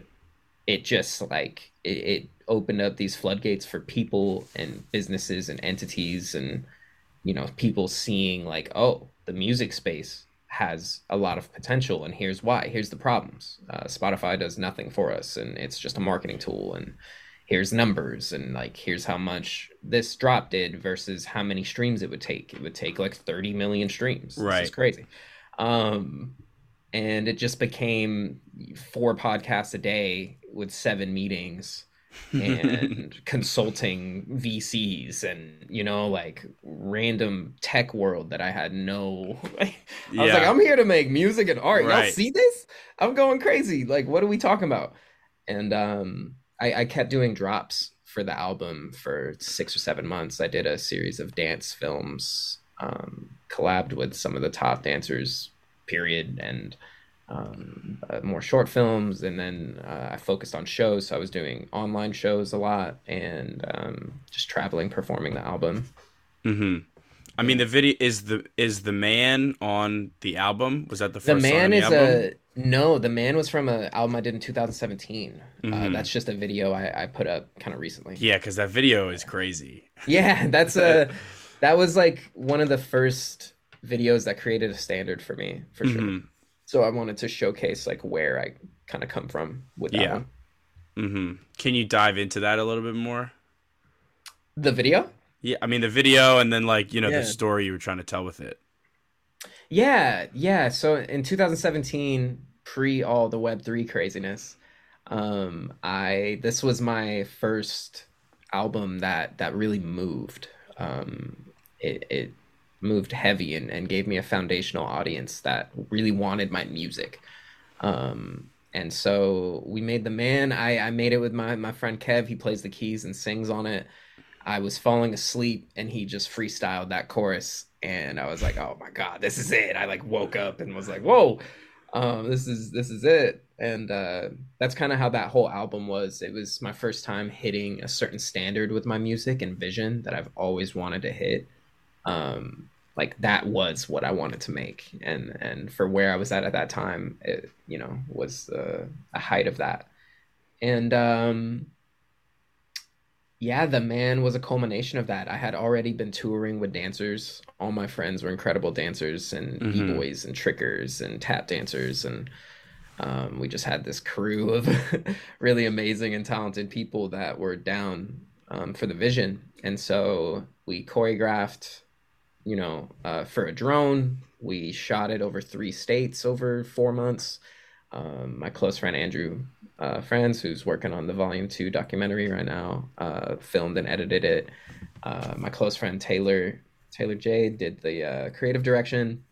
it just like it, it opened up these floodgates for people and businesses and entities and you know people seeing like oh the music space has a lot of potential and here's why. Here's the problems. Uh, spotify does nothing for us and it's just a marketing tool and here's numbers and like here's how much this drop did versus how many streams it would take it would take like 30 million streams Right. is crazy um and it just became four podcasts a day with seven meetings and <laughs> consulting VCs and you know like random tech world that I had no <laughs> I was like Yeah. I'm here to make music and art. Y'all Right. see this? I'm going crazy. Like what are we talking about? And um I, I kept doing drops for the album for six or seven months. I did a series of dance films, um, collabed with some of the top dancers, period, and um, uh, more short films. And then uh, I focused on shows. So I was doing online shows a lot and um, just traveling, performing the album. hmm I mean, the video is the is the man on the album. Was that the The first song on man the is album? a no. The man was from an album I did in 2017. Uh, Mhm. that's just a video I, I put up kind of recently. Yeah, because that video is crazy. Yeah, <laughs> that's a that was like one of the first videos that created a standard for me for sure. Mhm. So I wanted to showcase like where I kind of come from with that Yeah. one. hmm Can you dive into that a little bit more? The video? Yeah, I mean the video, and then like you know Yeah. the story you were trying to tell with it. Yeah, yeah. So in 2017, pre all the Web3 craziness, um, I this was my first album that that really moved. Um, it it moved heavy and, and gave me a foundational audience that really wanted my music. Um, and so we made the man. I, I made it with my my friend Kev. He plays the keys and sings on it. I was falling asleep and he just freestyled that chorus and I was like, "Oh my god, this is it." I like woke up and was like, "Whoa. Um this is this is it." And uh that's kind of how that whole album was. It was my first time hitting a certain standard with my music and vision that I've always wanted to hit. Um like that was what I wanted to make and and for where I was at at that time, it you know, was uh, a height of that. And um yeah, the man was a culmination of that. I had already been touring with dancers. All my friends were incredible dancers and Mhm. b-boys and trickers and tap dancers and um, we just had this crew of <laughs> really amazing and talented people that were down um, for the vision. And so we choreographed, you know, uh, for a drone. We shot it over three states over four months. Um, my close friend Andrew uh, Franz, who's working on the Volume Two documentary right now, uh, filmed and edited it. Uh, my close friend Taylor Taylor J did the uh, creative direction,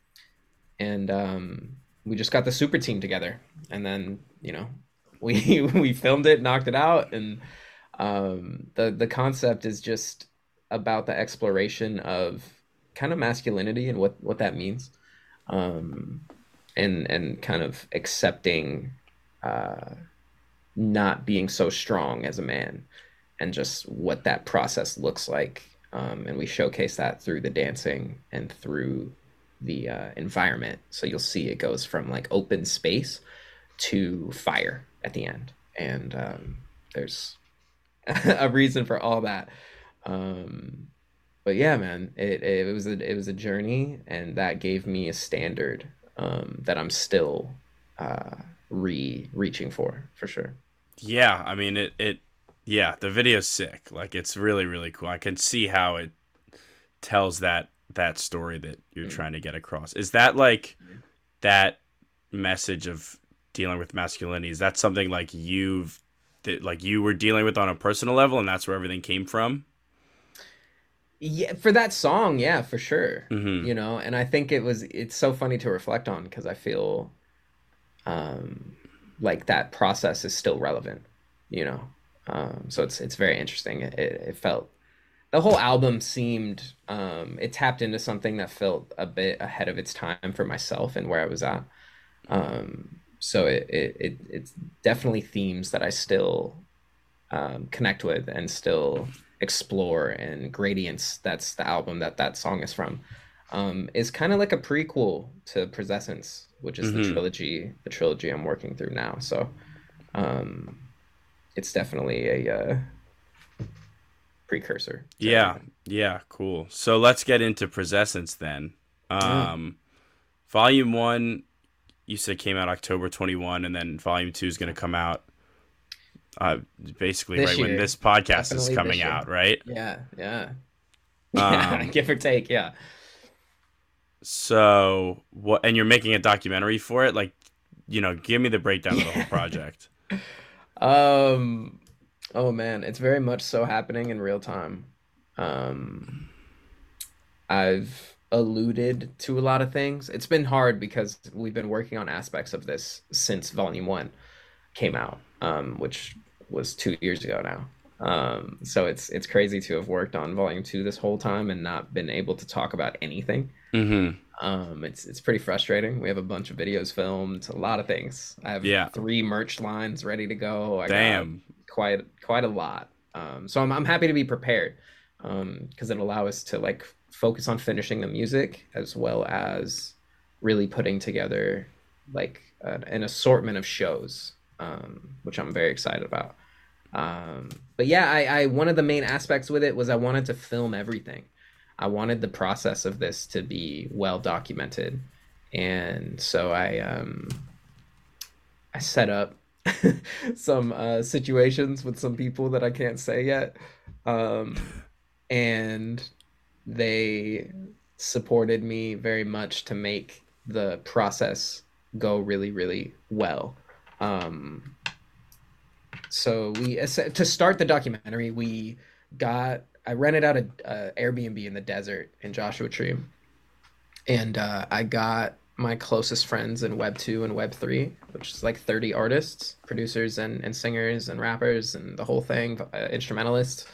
and um, we just got the super team together. And then you know, <laughs> we we filmed it, knocked it out, and um, the the concept is just about the exploration of kind of masculinity and what what that means, um, and and kind of accepting uh, not being so strong as a man, and just what that process looks like. Um, and we showcase that through the dancing and through the uh, environment. So you'll see it goes from like open space to fire at the end, and um, there's <laughs> a reason for all that. Um, but yeah, man, it, it was a it was a journey, and that gave me a standard um, that I'm still uh, re reaching for for sure. Yeah, I mean it. It yeah, the video's sick. Like it's really really cool. I can see how it tells that that story that you're Mm. trying to get across. Is that like that message of dealing with masculinity? Is that something like you've that like you were dealing with on a personal level, and that's where everything came from? Yeah, for that song, yeah, for sure. hmm You know, and I think it was it's so funny to reflect on because I feel um like that process is still relevant, you know. Um so it's it's very interesting. It it felt the whole album seemed um it tapped into something that felt a bit ahead of its time for myself and where I was at. Um so it it, it it's definitely themes that I still um, connect with and still explore and gradients that's the album that that song is from um, is kind of like a prequel to Presessence, which is the Mhm. trilogy the trilogy I'm working through now so um, it's definitely a uh, precursor Yeah, everything. yeah, cool. So let's get into Presessence then. Yeah. Um, Volume one, you said came out October 21, and then Volume two is going to come out. Uh, basically, This right when this podcast is coming out, right? Yeah, yeah. <laughs> Um, Give or take, yeah. So what? And you're making a documentary for it, like, you know, give me the breakdown of the whole <laughs> project. Um, oh man, it's very much so happening in real time. Um, I've alluded to a lot of things. It's been hard because we've been working on aspects of this since Volume One came out, um, which was two years ago now. Um, so it's it's crazy to have worked on Volume Two this whole time and not been able to talk about anything. Mm-hmm. Um, it's it's pretty frustrating. We have a bunch of videos filmed, a lot of things. I have Yeah. three merch lines ready to go. I got Damn. quite quite a lot. Um, so I'm I'm happy to be prepared because it'll allow us to like focus on finishing the music as well as really putting together like an, an assortment of shows, um, which I'm very excited about. Um, but yeah, I, I one of the main aspects with it was I wanted to film everything. I wanted the process of this to be well documented, and so I um, I set up <laughs> some uh, situations with some people that I can't say yet, um, and they supported me very much to make the process go really really well. Um, so we to start the documentary, we got I rented out a, a Airbnb in the desert in Joshua Tree, and uh, I got my closest friends in Web two and Web three, which is like thirty artists, producers, and and singers and rappers and the whole thing, uh, instrumentalists.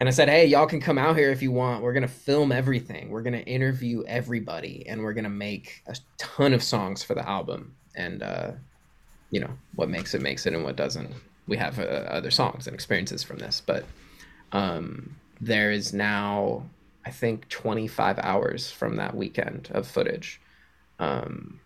And I said, hey, y'all can come out here if you want. We're gonna film everything. We're gonna interview everybody, and we're gonna make a ton of songs for the album. And uh, you know what makes it makes it, and what doesn't. We have uh, other songs and experiences from this, but um, there is now I think 25 hours from that weekend of footage, um,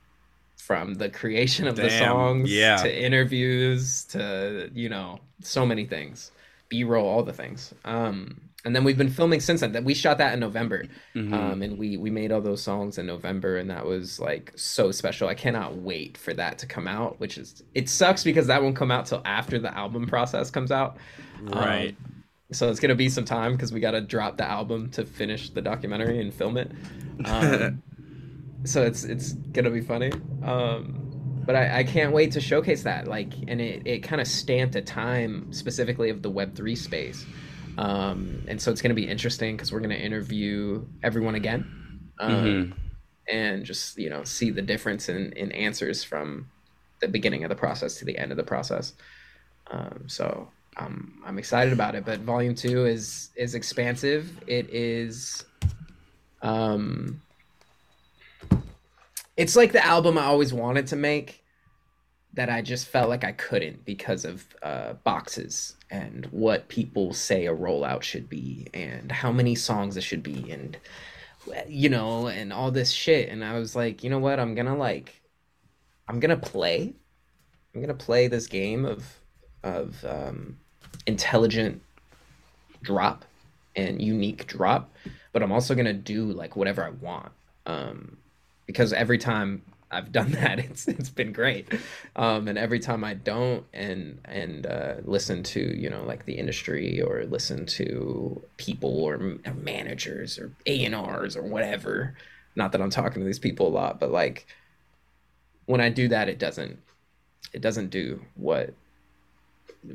from the creation of the songs yeah. to interviews to you know so many things, B-roll, all the things. Um, and then we've been filming since then. That we shot that in November, Mhm. um, and we we made all those songs in November, and that was like so special. I cannot wait for that to come out. Which is it sucks because that won't come out till after the album process comes out. right. Um, so it's gonna be some time because we gotta drop the album to finish the documentary and film it. <laughs> Um, so it's it's gonna be funny. Um, but I, I can't wait to showcase that. Like, and it, it kind of stamped a time specifically of the Web three space. Um, and so it's gonna be interesting because we're gonna interview everyone again. Um, Mhm. and just you know see the difference in, in answers from the beginning of the process to the end of the process. Um, so um, I'm excited about it. But volume two is is expansive. It is, um, it's like the album I always wanted to make that I just felt like I couldn't because of uh, boxes and what people say a rollout should be and how many songs it should be and you know and all this shit and I was like you know what I'm gonna like I'm gonna play I'm gonna play this game of of um, intelligent drop and unique drop but I'm also gonna do like whatever I want um, because every time I've done <laughs> that, it's it's been great. Um, and every time I don't and and uh, listen to you know like the industry or listen to people or m- managers or A and R's or whatever. Not that I'm talking to these people a lot, but like when I do that, it doesn't it doesn't do what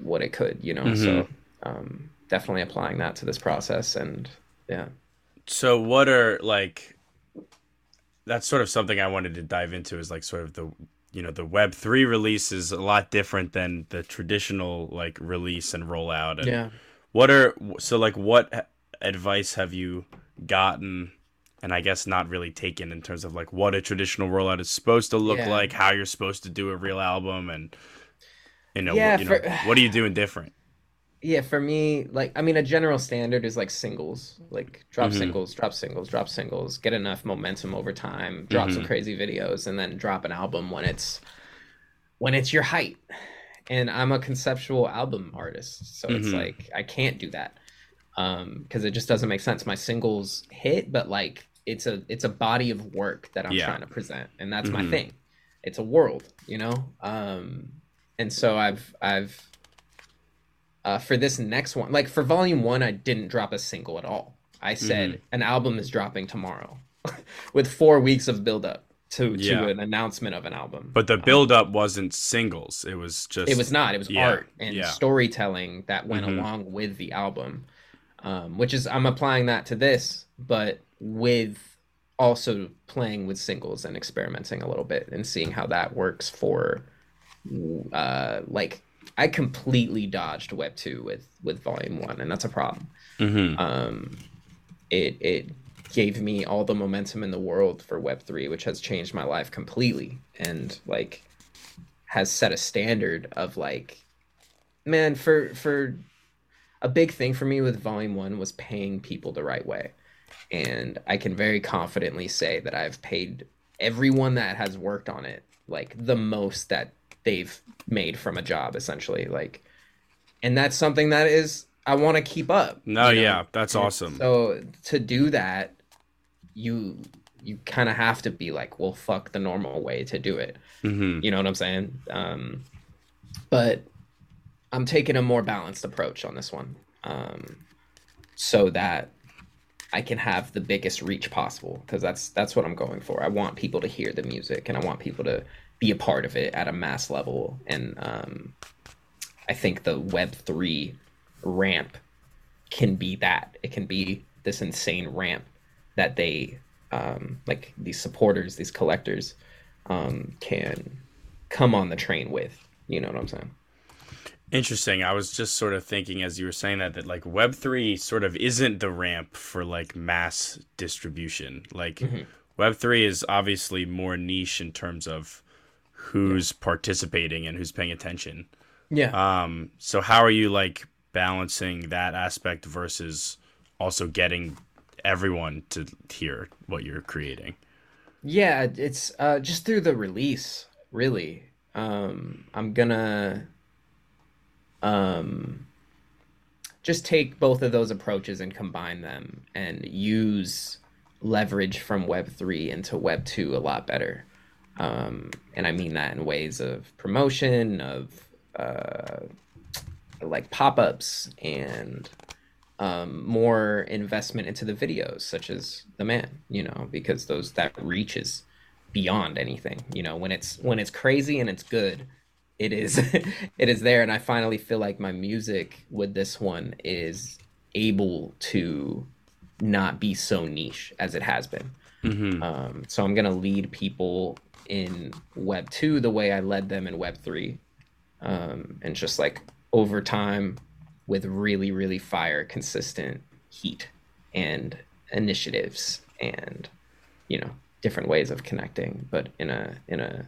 what it could, you know. So um, definitely applying that to this process and yeah. So what are like that's sort of something I wanted to dive into is like sort of the you know the web 3 release is a lot different than the traditional like release and rollout and Yeah. what are so like what advice have you gotten and I guess not really taken in terms of like what a traditional rollout is supposed to look Yeah. like, how you're supposed to do a real album and you know, Yeah, what, you know for- <sighs> what are you doing different? Yeah, for me, like I mean, a general standard is like singles, like drop Mhm. singles, drop singles, drop singles, get enough momentum over time, drop some Mhm. crazy videos, and then drop an album when it's when it's your height. And I'm a conceptual album artist, so it's Mhm. like I can't do that um because it just doesn't make sense. My singles hit, but like it's a it's a body of work that I'm Yeah. trying to present, and that's my Mhm. thing. It's a world, you know. Um, and so I've I've uh, for this next one, like for volume one, I didn't drop a single at all. I said Mhm. an album is dropping tomorrow, <laughs> with four weeks of build up to to an announcement of an album. But the build up wasn't singles. It was just it was not. It was Yeah, art and yeah. storytelling that went Mhm. along with the album, um, which is I'm applying that to this, but with also playing with singles and experimenting a little bit and seeing how that works for, uh, like I completely dodged Web two with with Volume one, and that's a problem. Mhm. Um, it it gave me all the momentum in the world for Web three, which has changed my life completely, and like has set a standard of like, man, for for a big thing for me with Volume one was paying people the right way, and I can very confidently say that I've paid everyone that has worked on it like the most that they've made from a job essentially like and that's something that is i want to keep up No, you know? yeah, that's And awesome. So to do that, you you kind of have to be like, well, fuck the normal way to do it. hmm You know what I'm saying? Um, but I'm taking a more balanced approach on this one, um, so that I can have the biggest reach possible. Because that's that's what I'm going for. I want people to hear the music, and I want people to be a part of it at a mass level. And um, I think the Web three ramp can be that. It can be this insane ramp that they um, like these supporters, these collectors, um, can come on the train with. You know what I'm saying? Interesting. I was just sort of thinking as you were saying that that like Web three sort of isn't the ramp for like mass distribution. Like Mhm. Web three is obviously more niche in terms of who's participating and who's paying attention. Yeah. Um, so how are you like balancing that aspect versus also getting everyone to hear what you're creating? Yeah, it's uh, just through the release, really. Um, I'm gonna um, just take both of those approaches and combine them and use leverage from Web3 into Web2 a lot better. Um, and I mean that in ways of promotion, of uh, like pop ups, and um, more investment into the videos, such as the man, you know, because those that reaches beyond anything. You know, when it's when it's crazy and it's good, it is <laughs> it is there. And I finally feel like my music with this one is able to not be so niche as it has been. Mm-hmm. Um, so I'm gonna lead people in Web two the way I led them in Web three, um, and just like over time with really really fire consistent heat and initiatives and you know different ways of connecting, but in a in a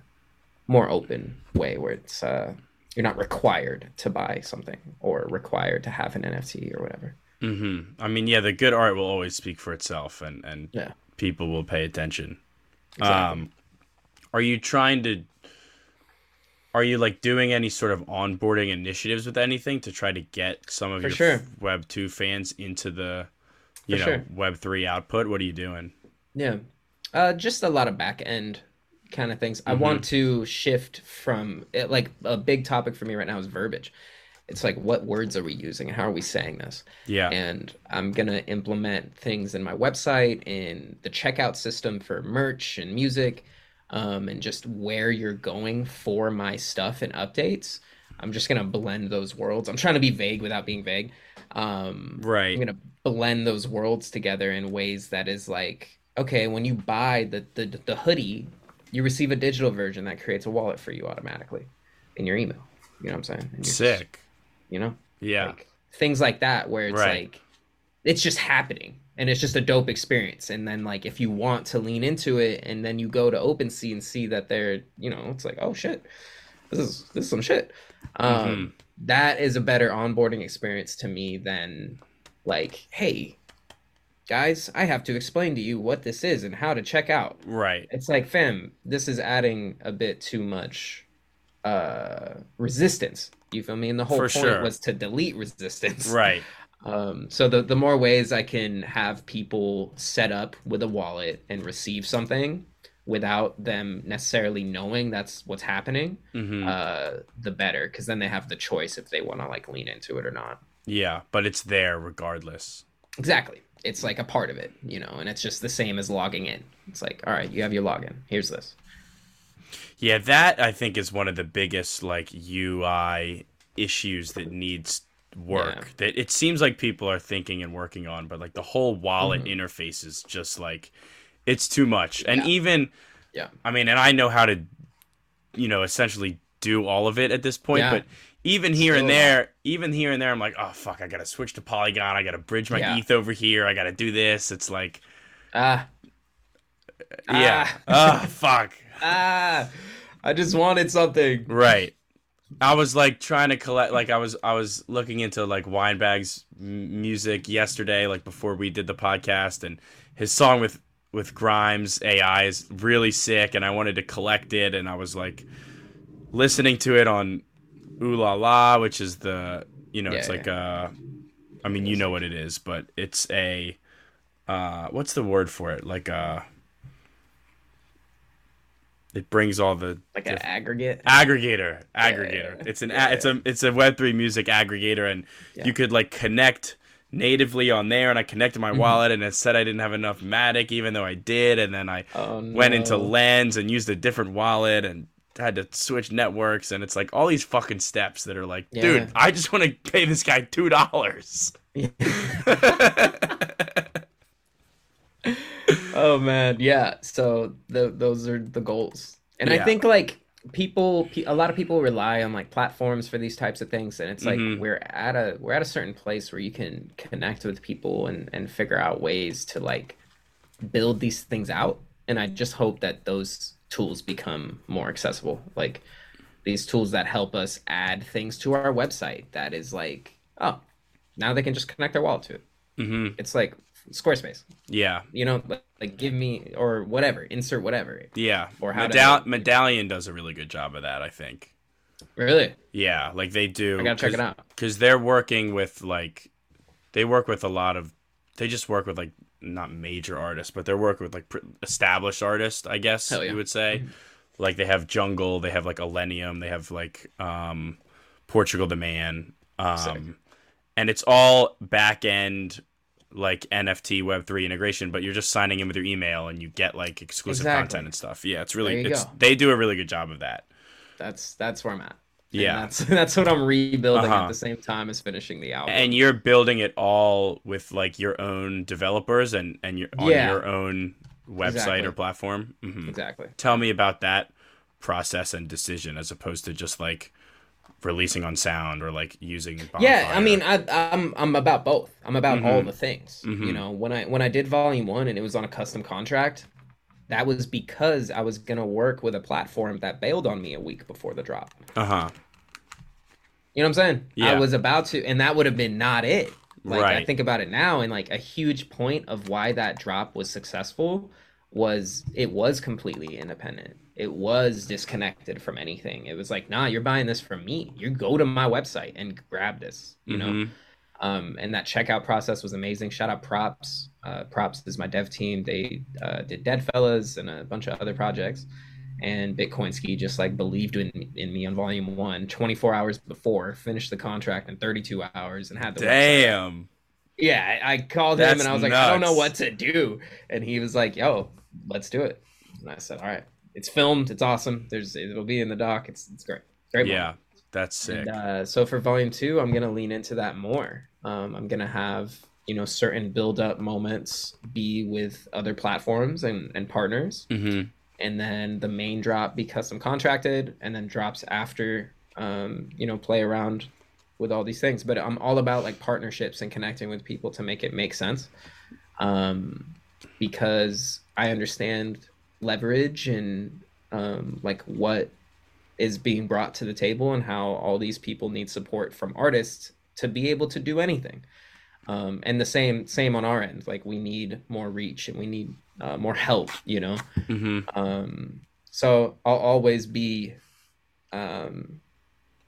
more open way where it's uh, you're not required to buy something or required to have an NFT or whatever. Mm-hmm. I mean, yeah, the good art will always speak for itself, and and Yeah. People will pay attention. Exactly. Um, are you trying to? Are you like doing any sort of onboarding initiatives with anything to try to get some of For your sure. Web two fans into the, you For know, sure. Web three output? What are you doing? Yeah. Uh, just a lot of back end kind of things. I Mm-hmm. want to shift from it, like a big topic for me right now is verbiage. It's like what words are we using and how are we saying this? Yeah. And I'm gonna implement things in my website, in the checkout system for merch and music, um, and just where you're going for my stuff and updates. I'm just gonna blend those worlds. I'm trying to be vague without being vague. Um, right. I'm gonna blend those worlds together in ways that is like, okay, when you buy the the, the hoodie, you receive a digital version that creates a wallet for you automatically in your email. You know what I'm saying? And you're just- Sick. You know, Yeah. like things like that where it's Right. like it's just happening and it's just a dope experience. And then like if you want to lean into it and then you go to OpenSea and see that they're, you know, it's like, oh shit, this is this is some shit. Um, Mhm. that is a better onboarding experience to me than like, hey, guys, I have to explain to you what this is and how to check out. Right. It's like, fam, this is adding a bit too much uh resistance. You feel me? And the whole For point sure. was to delete resistance. <laughs> Right. Um, so the the more ways I can have people set up with a wallet and receive something without them necessarily knowing that's what's happening, hmm uh, the better. Because then they have the choice if they want to like lean into it or not. Yeah, but it's there regardless. Exactly. It's like a part of it, you know, and it's just the same as logging in. It's like, all right, you have your login. Here's this. Yeah, that I think is one of the biggest like UI issues that needs work. Yeah. That it seems like people are thinking and working on, but like the whole wallet Mhm. interface is just like it's too much. And Yeah. even Yeah. I mean, and I know how to you know, essentially do all of it at this point, Yeah. but even here Still and there, even here and there, I'm like, oh fuck, I gotta switch to Polygon. I gotta bridge my. ETH over here. I gotta do this. It's like, Ah, yeah, Ah. oh <laughs> fuck, ah, I just wanted something. Right. I was like trying to collect like I was I was looking into like Weinbag's m- music yesterday like before we did the podcast and his song with with Grimes AI is really sick and I wanted to collect it and I was like listening to it on Ooh La La which is the you know Yeah, it's yeah. like uh I mean you know what it is but it's a uh what's the word for it like uh it brings all the Like an diff- aggregate. aggregator aggregator yeah, it's an yeah, a, it's a it's a web3 music aggregator and Yeah. you could like connect natively on there and i connected Mm-hmm. my wallet and it said i didn't have enough matic even though i did and then i Oh, went into lens and used a different wallet and had to switch networks and it's like all these fucking steps that are like Yeah. dude i just want to pay this guy two dollars <laughs> <laughs> oh man, yeah. So the, those are the goals, and Yeah. I think like people, a lot of people rely on like platforms for these types of things, and it's like Mhm. we're at a we're at a certain place where you can connect with people and and figure out ways to like build these things out. And I just hope that those tools become more accessible, like these tools that help us add things to our website. That is like, oh, now they can just connect their wallet to it. hmm It's like Squarespace. Yeah. You know like, like give me or whatever insert whatever. Yeah. Or how to- medallion does a really good job of that i think. Really? Yeah like they do i gotta check it out. because they're working with like they work with a lot of they just work with like not major artists but they're working with like pr- established artists i guess yeah. you would say. Like they have jungle they have like Illenium, they have like um portugal the man um and it's all back end like nft web3 integration but you're just signing in with your email and you get like exclusive Exactly. content and stuff yeah it's really it's go. they do a really good job of that that's that's where i'm at And yeah that's <laughs> that's what i'm rebuilding Uh-huh. at the same time as finishing the album and you're building it all with like your own developers and and your on Yeah. your own website Exactly. or platform hmm exactly tell me about that process and decision as opposed to just like releasing on sound or like using yeah i mean I, i'm i'm about both i'm about all Mhm. the things Mhm. you know when i when i did volume one and it was on a custom contract that was because i was gonna work with a platform that bailed on me a week before the drop uh-huh You know what I'm saying? Yeah. I was about to, and that would have been not it. Like I think about it now, and like a huge point of why that drop was successful was it was completely independent. It was disconnected from anything. It was like, nah, you're buying this from me. You go to my website and grab this. You know. Mhm. Um, and that checkout process was amazing. Shout out Props. Uh, Props is my dev team. They uh, did Deadfellaz and a bunch of other projects. And Bitcoinski just like believed in, in me on volume one 24 hours before, finished the contract in 32 hours and had the website. damn Yeah, I I called him and I was like, I don't know what to do. And he was like, yo, let's do it. And I said, all right. It's filmed. It's awesome. There's It'll be in the doc. It's, it's great. Great moment. yeah that's sick And, uh, so for volume two, I'm gonna lean into that more. Um, I'm gonna have you know certain build up moments be with other platforms and, and partners, hmm and then the main drop be custom contracted, and then drops after. Um, you know, play around with all these things, but I'm all about like partnerships and connecting with people to make it make sense. Um, because I understand leverage and um, like what is being brought to the table and how all these people need support from artists to be able to do anything. Um, and the same same on our end. Like we need more reach and we need uh, more help. You know. hmm Um, so I'll always be um,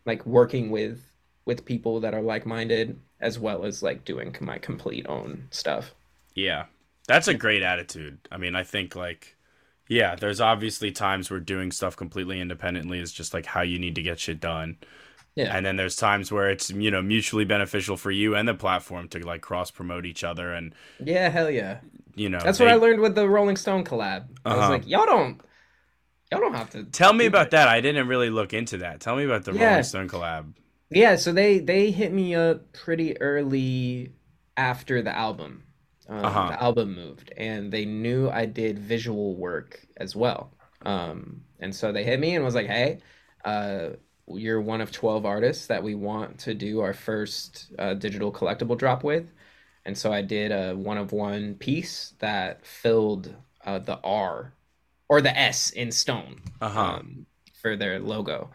like working with with people that are like-minded as well as like doing my complete own stuff Yeah. That's a great attitude. I mean, I think like yeah, there's obviously times where doing stuff completely independently is just like how you need to get shit done. yeah And then there's times where it's, you know, mutually beneficial for you and the platform to like cross promote each other and, yeah hell yeah you know, that's they- what i learned with the rolling stone collab i was Uh-huh. like y'all don't y'all don't have to Tell me about that. I didn't really look into that. Tell me about the Yeah. Rolling Stone collab. Yeah, so they they hit me up pretty early after the album. Um, Uh-huh. The album moved, and they knew I did visual work as well. Um, and so they hit me and was like, "Hey, uh, you're one of twelve artists that we want to do our first uh, digital collectible drop with." And so I did a one of one piece that filled uh, the R or the S in stone Uh-huh. um, for their logo.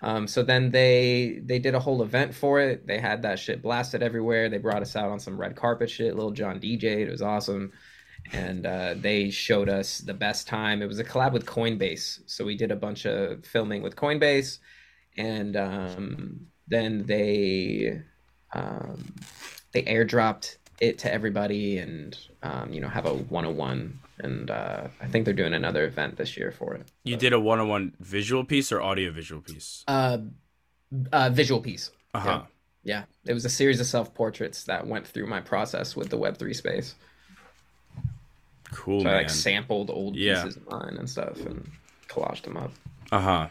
Um, so then they they did a whole event for it. They had that shit blasted everywhere. They brought us out on some red carpet shit. Lil Jon DJ, it was awesome, and uh, they showed us the best time. It was a collab with Coinbase, so we did a bunch of filming with Coinbase, and um, then they um, they airdropped it to everybody, and um, you know have a one on one. And uh, I think they're doing another event this year for it. You did a one-on-one visual piece or audio visual piece? Uh, uh, visual piece. Uh-huh. Yeah, it was a series of self portraits that went through my process with the Web three space. Cool, So I like sampled old Yeah. pieces of mine and stuff and collaged them up. Uh-huh.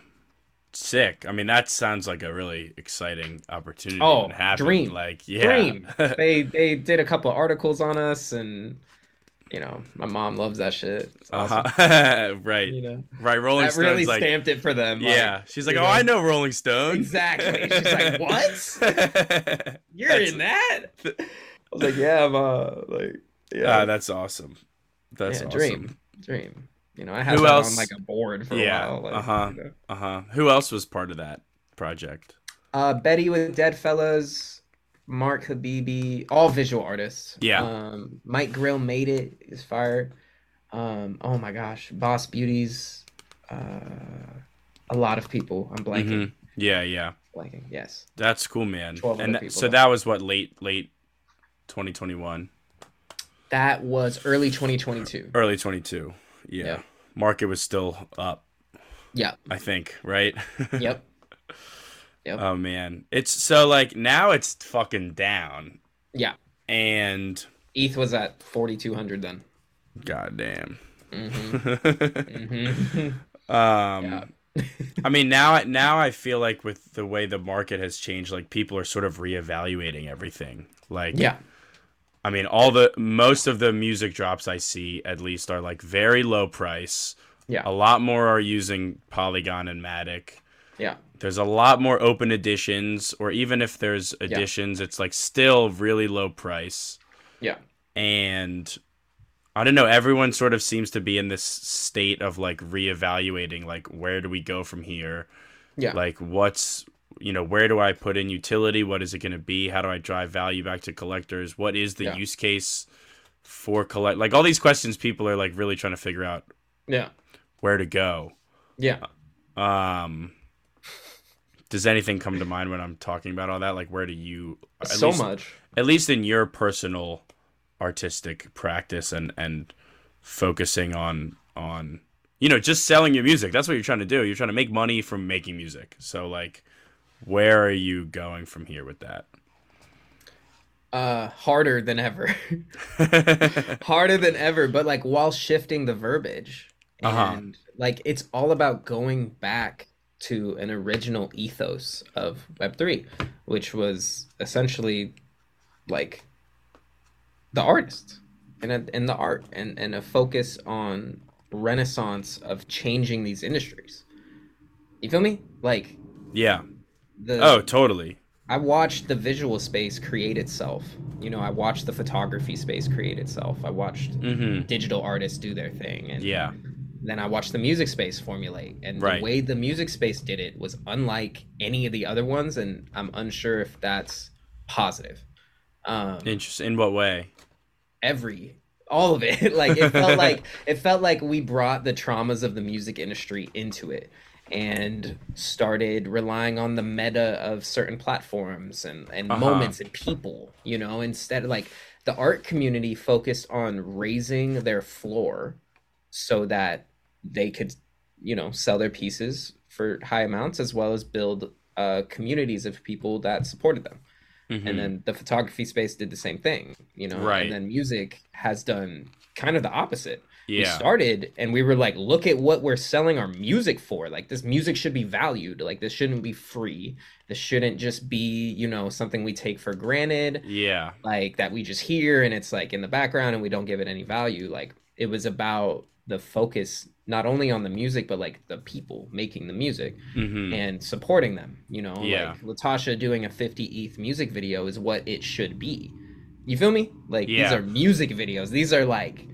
Sick. I mean, that sounds like a really exciting opportunity. Oh, and happen. dream. Like, yeah. Dream. <laughs> they they did a couple of articles on us, and you know my mom loves that shit. Awesome. uh-huh. <laughs> right. You know, Right. Rolling that Stone's really like, stamped it for them. like, yeah. She's like, oh, know? I know Rolling Stone. Exactly. She's like, <laughs> what? <laughs> You're That's- in that? I was like, yeah, I'm uh, like, yeah, Ah, that's awesome. That's yeah, awesome. dream, dream. You know, I had Who that else? on like a board for Yeah, a while. Like, uh-huh. you know. Uh huh. Who else was part of that project? Uh, Betty with Deadfellaz, Mark Habibi, all visual artists. Yeah. Um, Mike Grill made it. Is fire. Um, oh my gosh, Boss Beauties. Uh, a lot of people. I'm blanking. Mhm. Yeah, yeah. Blanking. Yes. That's cool, man. 12 And other th- people, so that was what late late 2021, That was early 2022. early 22. Yeah. Yeah. Market was still up, Yeah. I think, right? <laughs> Yep. Yep. oh man. It's so like now it's fucking down Yeah. and ETH was at 4,200 then. goddamn. hmm <laughs> <laughs> Um <laughs> I mean now now I feel like with the way the market has changed like people are sort of reevaluating everything. Like Yeah. I mean, all the most of the music drops I see, at least, are like very low price. Yeah. A lot more are using Polygon and Matic. Yeah. There's a lot more open editions, or even if there's editions, it's like still really low price. Yeah. And I don't know, everyone sort of seems to be in this state of like reevaluating, like, where do we go from here? Yeah. Like, what's you know, where do I put in utility? What is it going to be? How do I drive value back to collectors? What is the Yeah. use case for collect? Like all these questions, people are like really trying to figure out Yeah. where to go. Yeah. Um, does anything come to mind when I'm talking about all that? Like, where do you at so least, much. at least in your personal artistic practice and and focusing on on you know just selling your music? That's what you're trying to do. You're trying to make money from making music. So like, where are you going from here with that? Uh, harder than ever. <laughs> harder than ever, but like while shifting the verbiage. And Uh-huh. like it's all about going back to an original ethos of Web3, which was essentially like the artist and a- and the art and and a focus on renaissance of changing these industries. You feel me? Like yeah. the Oh, totally. I watched the visual space create itself. You know, I watched the photography space create itself. I watched Mm-hmm. digital artists do their thing, and Yeah. Then I watched the music space formulate. And Right. the way the music space did it was unlike any of the other ones, and I'm unsure if that's positive. Um, Interesting. In what way? every all of it <laughs> like it felt <laughs> like it felt like we brought the traumas of the music industry into it and started relying on the meta of certain platforms and, and Uh-huh. moments and people, you know, instead of like the art community focused on raising their floor so that they could, you know, sell their pieces for high amounts as well as build uh, communities of people that supported them. Mhm. And then the photography space did the same thing, you know, Right. and then music has done kind of the opposite Yeah. we started and we were like look at what we're selling our music for like this music should be valued like this shouldn't be free this shouldn't just be you know something we take for granted Yeah. like that we just hear and it's like in the background and we don't give it any value like it was about the focus not only on the music but like the people making the music hmm and supporting them you know Yeah. like latasha doing a 50 eth music video is what it should be you feel me like Yeah. these are music videos these are like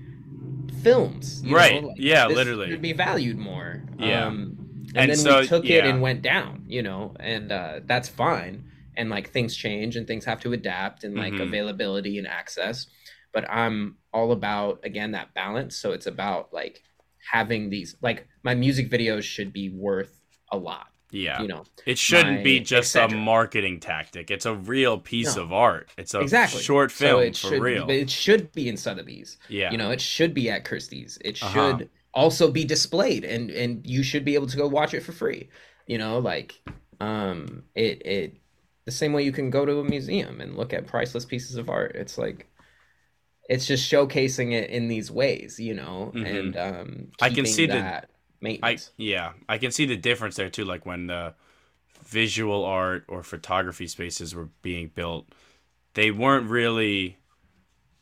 films you know? Right. Like, Yeah, literally. should be valued more Yeah. um, and, And then so, we took it and went down you know and uh, that's fine and like things change and things have to adapt and like Mhm. availability and access but i'm all about again that balance so it's about like having these like my music videos should be worth a lot Yeah. you know It shouldn't be just a marketing tactic. It's a real piece No. of art. It's a exactly short So film it for should, real. but it should be in sotheby's yeah. you know it should be at christie's it Uh-huh. should also be displayed and and you should be able to go watch it for free you know like um it it the same way you can go to a museum and look at priceless pieces of art it's like it's just showcasing it in these ways you know Mhm. and um I can see the- that I maintenance yeah, I can see the difference there too. Like when the visual art or photography spaces were being built, they weren't really.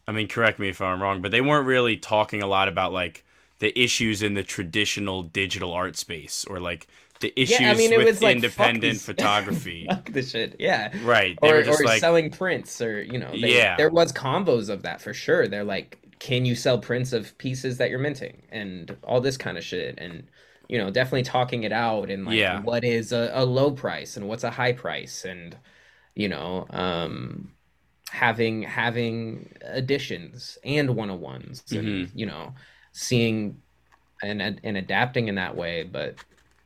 I mean, correct me if I'm wrong, but they weren't really talking a lot about like the issues in the traditional digital art space or like the issues yeah i mean it with like fuck independent these- <laughs> photography. fuck this shit yeah right. They or, were just or like, selling prints or you know they, Yeah. there was combos of that for sure they're like can you sell prints of pieces that you're minting and all this kind of shit and you know definitely talking it out and like Yeah. what is a, a low price and what's a high price and you know um having having additions and one-on-ones and Mm-hmm. you know seeing and and adapting in that way but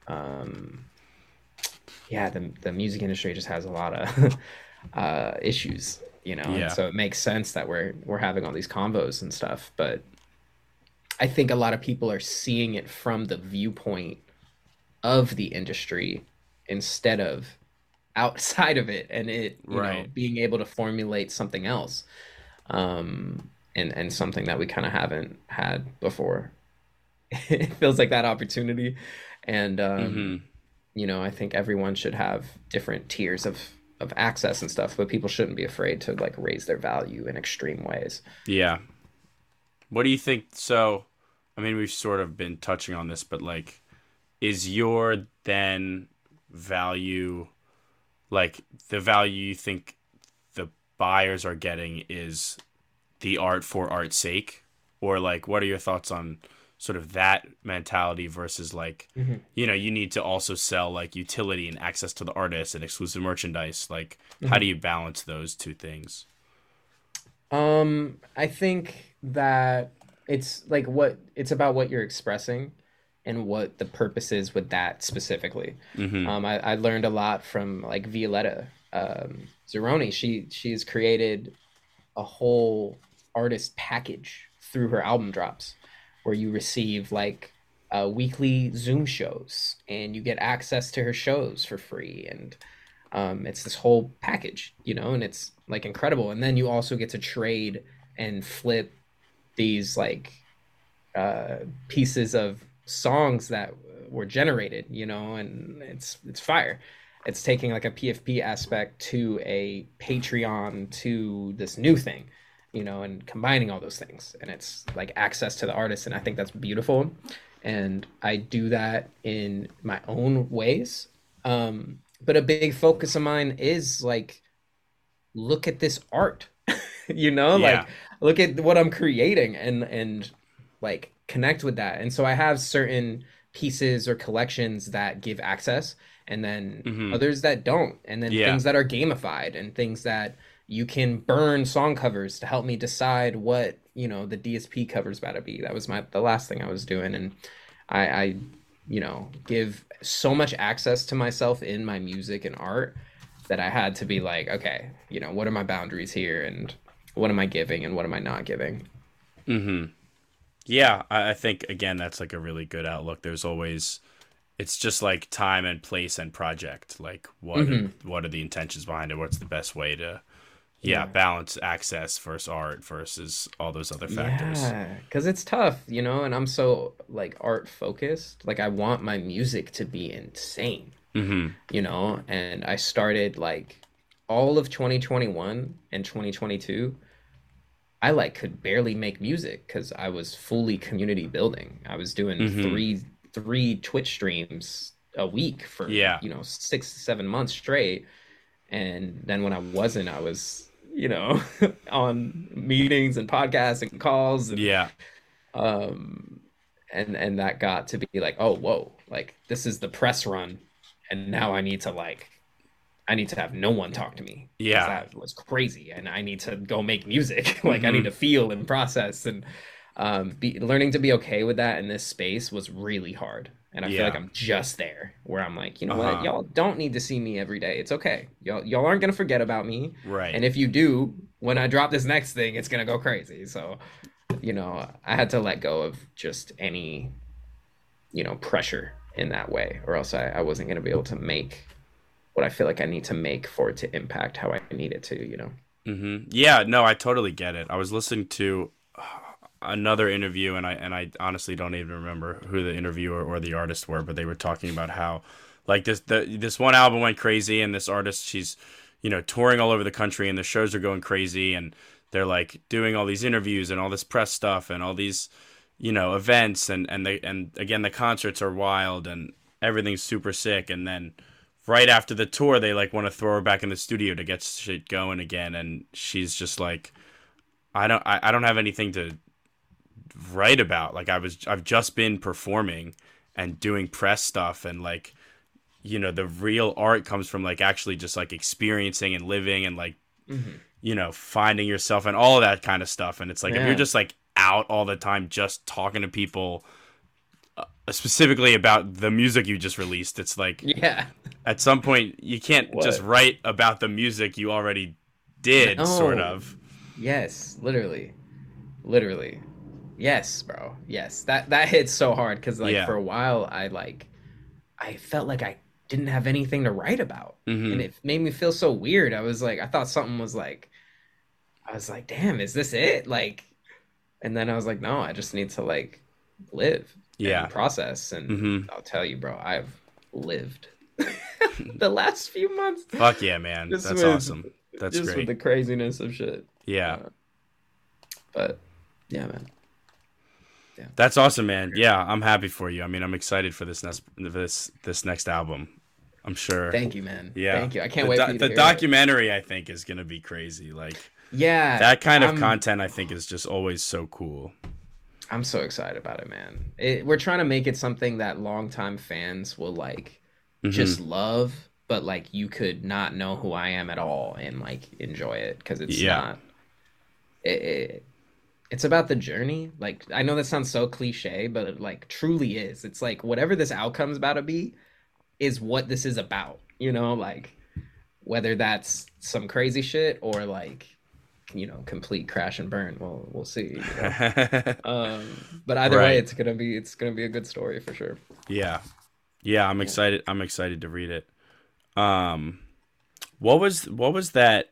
um yeah the, the music industry just has a lot of <laughs> uh issues you know Yeah. and so it makes sense that we're we're having all these combos and stuff but i think a lot of people are seeing it from the viewpoint of the industry instead of outside of it and it you know Right. being able to formulate something else um and and something that we kind of haven't had before <laughs> it feels like that opportunity and um Mhm. you know i think everyone should have different tiers of of access and stuff but people shouldn't be afraid to like raise their value in extreme ways Yeah. What do you think? So, I mean, we've sort of been touching on this, but like, is your then value, like, the value you think the buyers are getting is the art for art's sake? Or, like, what are your thoughts on sort of that mentality versus, like, Mhm. you know, you need to also sell, like, utility and access to the artist and exclusive merchandise? Like, how do you balance those two things? Um, I think that it's like what it's about what you're expressing and what the purpose is with that specifically. Mm-hmm. Um, I, I learned a lot from like Violetta um, Zironi. She she's created a whole artist package through her album drops, where you receive like uh, weekly Zoom shows and you get access to her shows for free, and um, it's this whole package, you know, and it's like incredible. And then you also get to trade and flip these like uh, pieces of songs that were generated, you know, and it's it's fire. It's taking like a PFP aspect to a Patreon to this new thing, you know, and combining all those things. And it's like access to the artist, and I think that's beautiful. And I do that in my own ways. Um, but a big focus of mine is like, look at this art, <laughs> you know, Yeah. like look at what I'm creating and and like connect with that. And so I have certain pieces or collections that give access and then Mhm. others that don't and then Yeah. things that are gamified and things that you can burn song covers to help me decide what you know the dsp covers about to be that was my the last thing i was doing and i i you know, give so much access to myself in my music and art that I had to be like, okay, you know, what are my boundaries here and what am I giving and what am I not giving? Mm-hmm. Yeah, I, I think again that's like a really good outlook. There's always it's just like time and place and project. Like what Mm-hmm. what are the intentions behind it? What's the best way to yeah, Yeah. balance access versus art versus all those other factors. Yeah, because it's tough, you know, and I'm so like art focused. Like I want my music to be insane, Mm-hmm. you know, and I started like all of 2021 and 2022. I like could barely make music because I was fully community building. I was doing Mhm. three three Twitch streams a week for Yeah. you know six seven months straight, and then when I wasn't, I was you know <laughs> on meetings and podcasts and calls and Yeah. um and and that got to be like oh whoa like this is the press run and now i need to like i need to have no one talk to me. Yeah. that was crazy and i need to go make music <laughs> like i Mhm. need to feel and process and um be learning to be okay with that in this space was really hard and i feel like i'm just there where i'm like you know Uh-huh. what y'all don't need to see me every day it's okay y'all y'all aren't gonna forget about me Right. and if you do, when I drop this next thing, it's gonna go crazy. So, you know, I had to let go of just any, you know, pressure in that way, or else I, I wasn't gonna be able to make what I feel like I need to make for it to impact how I need it to, you know. Mm-hmm. Yeah, no, I totally get it. I was listening to another interview, and I and I honestly don't even remember who the interviewer or the artist were, but they were talking about how, like this the this one album went crazy, and this artist she's, you know, touring all over the country, and the shows are going crazy, and they're like doing all these interviews and all this press stuff and all these, you know, events, and and they and again the concerts are wild and everything's super sick, and then right after the tour they like want to throw her back in the studio to get shit going again and she's just like i don't I, I don't have anything to write about. Like i was i've just been performing and doing press stuff and like you know the real art comes from like actually just like experiencing and living and like you know finding yourself and all of that kind of stuff. And it's like if you're just like out all the time just talking to people uh, specifically about the music you just released it's like <laughs> Yeah. at some point you can't just write about the music you already did sort of. Yes, literally, literally. Yes, bro. Yes, that that hits so hard because like Yeah. for a while I like, I felt like I didn't have anything to write about. Mhm. and it made me feel so weird. I was like, I thought something was like, I was like, damn, is this it? Like, and then I was like, no, I just need to like live, and Yeah. process, and Mhm. I'll tell you, bro, I've lived <laughs> the last few months. fuck yeah man that's with- awesome that's just great with the craziness of shit. yeah But yeah, man. That's awesome man yeah i'm happy for you i mean i'm excited for this next this this next album i'm sure Thank you, man. yeah thank you. I can't the, wait. for the hear it. documentary i think is gonna be crazy like Yeah, that kind of content i think is just always so cool I'm so excited about it, man. It, we're trying to make it something that longtime fans will like Mhm. just love, but like you could not know who I am at all and like enjoy it because it's Yeah. not. It, it, it's about the journey. Like I know that sounds so cliche, but it like truly is. It's like whatever this outcome's about to be, is what this is about. You know, like whether that's some crazy shit or like you know complete crash and burn. Well, we'll see. you know? <laughs> um but either Right. way it's gonna be it's gonna be a good story for sure Yeah. Yeah, I'm excited I'm excited to read it. Um what was what was that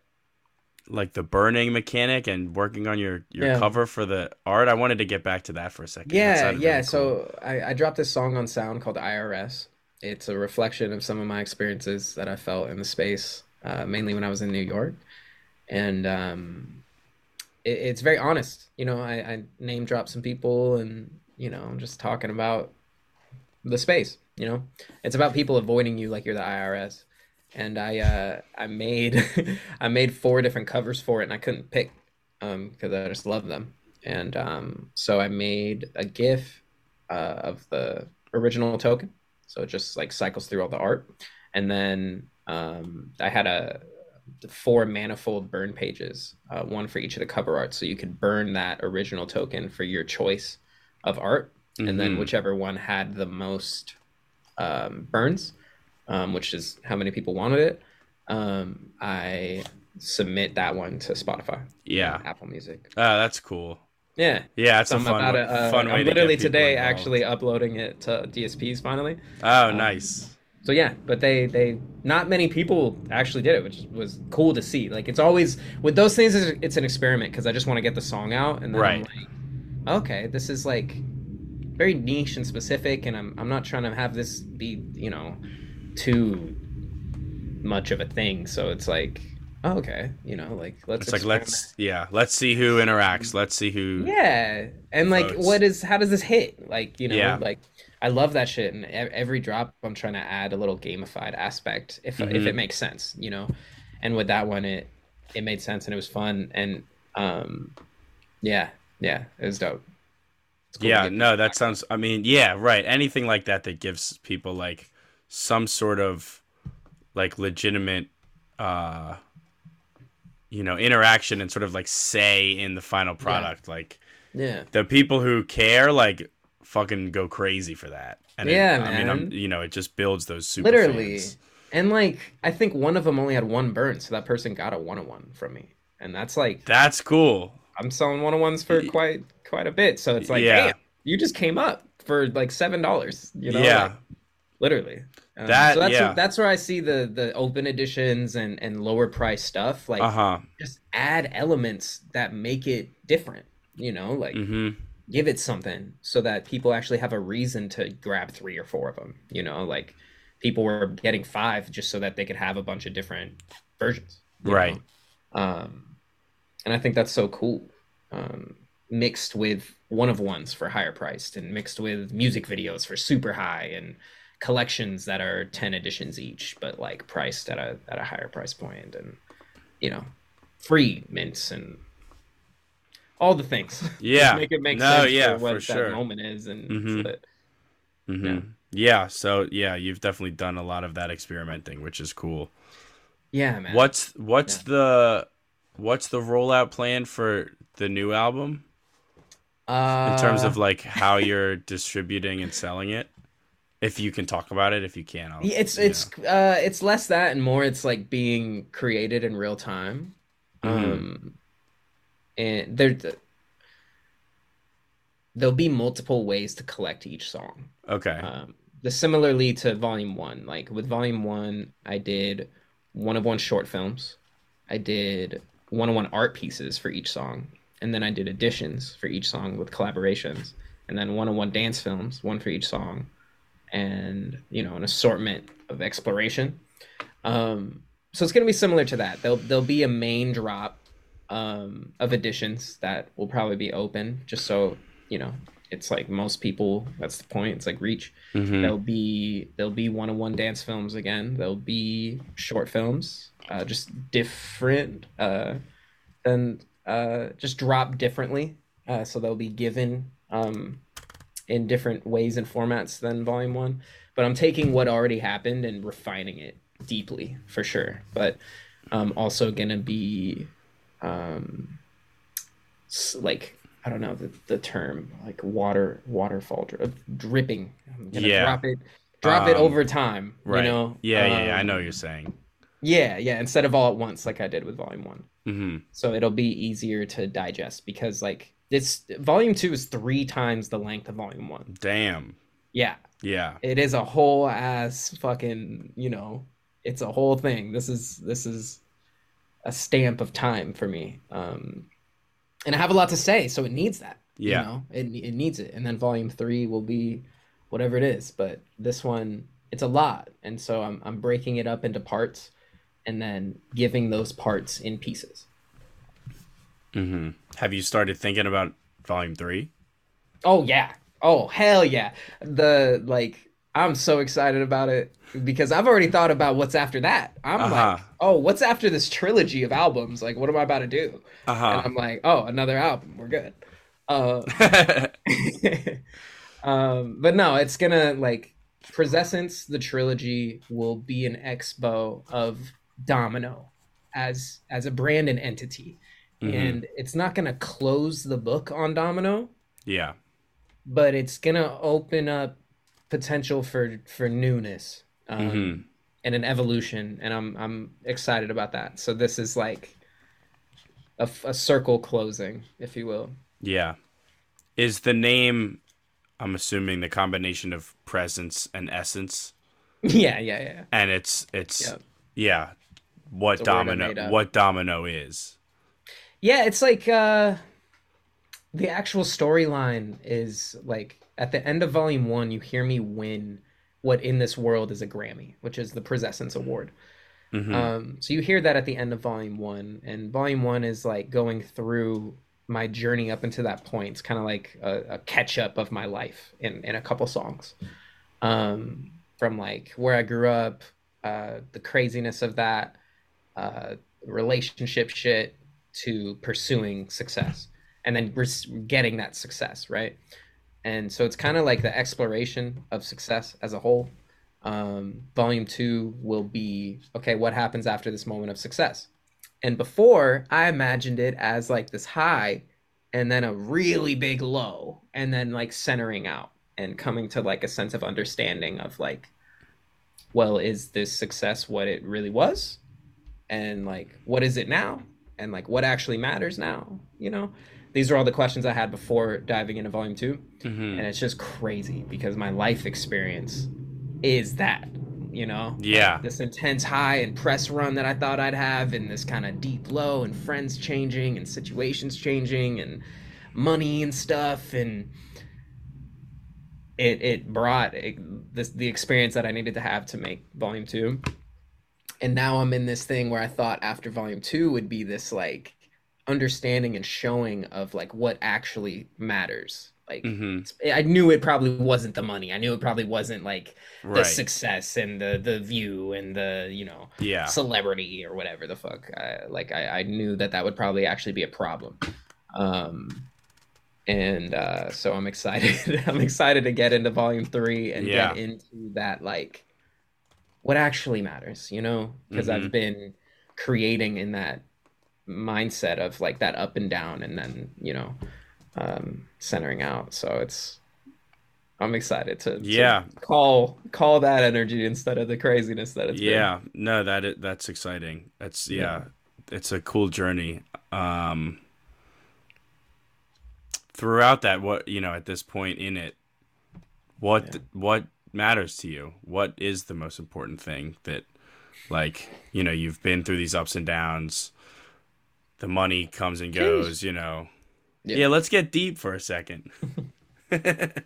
like the burning mechanic and working on your your Yeah. cover for the art? I wanted to get back to that for a second. Yeah yeah really cool. so I, I dropped this song on sound called irs it's a reflection of some of my experiences that i felt in the space uh, mainly when i was in new york and um it, it's very honest you know I, I name drop some people and you know I'm just talking about the space you know it's about people avoiding you like you're the irs and i uh i made <laughs> i made four different covers for it and i couldn't pick um because i just love them. And um so i made a gif uh, of the original token. So it just like cycles through all the art. And then um i had a four manifold burn pages uh, one for each of the cover art so you could burn that original token for your choice of art. And then Mhm. whichever one had the most um, burns, um, which is how many people wanted it, um, I submit that one to Spotify, Yeah. Apple Music. Oh, that's cool. Yeah. Yeah, it's a I'm fun, to, uh, fun way I'm to literally get today involved. actually uploading it to DSPs finally. Oh, um, nice. So yeah, but they they not many people actually did it, which was cool to see. Like it's always with those things, it's an experiment because I just want to get the song out, and then I'm Right. like, okay, this is like very niche and specific, and I'm I'm not trying to have this be you know too much of a thing. So it's like, oh, okay, you know, like let's It's like let's yeah, let's see who interacts. Let's see who. Yeah, and like, what is how does this hit? Like, you know, Yeah. like I love that shit, and every drop I'm trying to add a little gamified aspect if if Mhm. it makes sense, you know. And with that one, it it made sense and it was fun, and um, yeah, yeah, it was dope. Cool Yeah, no, that back. sounds. I mean, yeah, right. Anything like that that gives people like some sort of like legitimate, uh, you know, interaction and sort of like say in the final product. Like yeah, the people who care, like fucking go crazy for that. And it- Yeah, I mean, I'm, you know, it just builds those super literally. fans. And like, I think one of them only had one burn, so that person got a one on one from me, and that's like That's cool. I'm selling one on ones for quite quite a bit. So it's like, Yeah. damn, you just came up for like seven dollars. You know, yeah, like, literally. Um, That- so that's yeah. that's where I see the the open editions and and lower price stuff. Like, uh huh. just add elements that make it different. You know, like hmm give it something so that people actually have a reason to grab three or four of them. You know, like people were getting five just so that they could have a bunch of different versions. Right. Um, and I think that's so cool. Um, mixed with one of ones for higher priced, and mixed with music videos for super high, and collections that are ten editions each, but like priced at a at a higher price point, and you know, free mints and all the things. <laughs> Yeah. make it make No, sense yeah, for what for that sure. moment is, and Mhm. so that- hmm Yeah. Yeah. So yeah, you've definitely done a lot of that experimenting, which is cool. yeah, man. What's what's Yeah. the what's the rollout plan for the new album uh, in terms of like how you're distributing and selling it? If you can talk about it, if you can, I'll, it's you it's uh it's less that and more it's like being created in real time. Mhm. um and there there'll be multiple ways to collect each song. Okay. um the similarly to volume one like with volume one i did one of one short films. I did one on one art pieces for each song. And then i did additions for each song with collaborations. And then one on one dance films one for each song and you know an assortment of exploration. Um so it's going to be similar to that. There'll, there'll be a main drop um of additions that will probably be open just so you know it's like most people that's the point it's like reach. Mhm. there'll be there'll be one-on-one dance films again. There'll be short films uh, just different uh and uh just drop differently. Uh so they'll be given um in different ways and formats than volume one but i'm taking what already happened and refining it deeply for sure but i'm also gonna be um like i don't know the, the term like water waterfall dri- dripping i'm gonna Yeah. drop it drop it Um, over time right. you know yeah, yeah, yeah. I Um, know what you're saying. yeah yeah instead of all at once like i did with volume one hmm so it'll be easier to digest because like this volume two is three times the length of volume one. Damn. yeah. Yeah. it is a whole ass fucking you know it's a whole thing. This is this is a stamp of time for me. Um and i have a lot to say so it needs that Yeah. you know? It, it needs it. And then volume three will be whatever it is but this one it's a lot. And so i'm, I'm breaking it up into parts and then giving those parts in pieces hmm Have you started thinking about volume three? Oh yeah. Oh hell yeah. The like I'm so excited about it because I've already thought about what's after that. I'm Uh-huh. like, oh, what's after this trilogy of albums? Like, what am I about to do? Uh And. I'm like, oh, another album. We're good. Uh, <laughs> <laughs> um, but no, it's gonna like Presessence, the trilogy will be an expo of Domino as as a brand and entity. Mhm. And it's not gonna close the book on Domino, yeah. but it's gonna open up potential for for newness um, Mhm. and an evolution, and I'm I'm excited about that. So this is like a, a circle closing, if you will. Yeah. Is the name I'm assuming the combination of presence and essence <laughs> yeah, yeah, yeah. and it's it's Yep. yeah what It's a word I domino what domino is. Yeah, it's like uh the actual storyline is like at the end of volume one, you hear me win what in this world is a Grammy, which is the Presessence Award. Mhm. Um, so you hear that at the end of volume one, and volume one is like going through my journey up into that point. It's kind of like a, a catch up of my life in, in a couple songs. Um, from like where I grew up, uh, the craziness of that, uh, relationship shit to pursuing success and then res- getting that success, right? And so it's kind of like the exploration of success as a whole. Um, volume two will be okay, what happens after this moment of success? And before, I imagined it as like this high and then a really big low, and then like centering out and coming to like a sense of understanding of like, well, is this success what it really was? And like, what is it now? And like, what actually matters now? You know, these are all the questions I had before diving into volume two Mhm. and it's just crazy because my life experience is that you know Yeah. this intense high and press run that i thought i'd have and this kind of deep low and friends changing and situations changing and money and stuff and it it brought it, this the experience that i needed to have to make volume two and now i'm in this thing where i thought after volume two would be this like understanding and showing of like what actually matters like Mhm. I knew it probably wasn't the money. I knew it probably wasn't like the Right. success and the the view and the you know Yeah. celebrity or whatever the fuck. I, like I, I knew that that would probably actually be a problem. Um, and uh, so I'm excited. <laughs> I'm excited to get into volume three and Yeah. get into that like what actually matters. You know, because Mhm. I've been creating in that mindset of like that up and down and then you know um centering out so it's i'm excited to, to Yeah. call call that energy instead of the craziness that it's been. Yeah. No, that that's exciting. That's yeah. It's a cool journey. Um throughout that what you know at this point in it what Yeah. what matters to you? What is the most important thing that like, you know, you've been through these ups and downs. The money comes and goes, you know. Yeah. yeah let's get deep for a second. <laughs>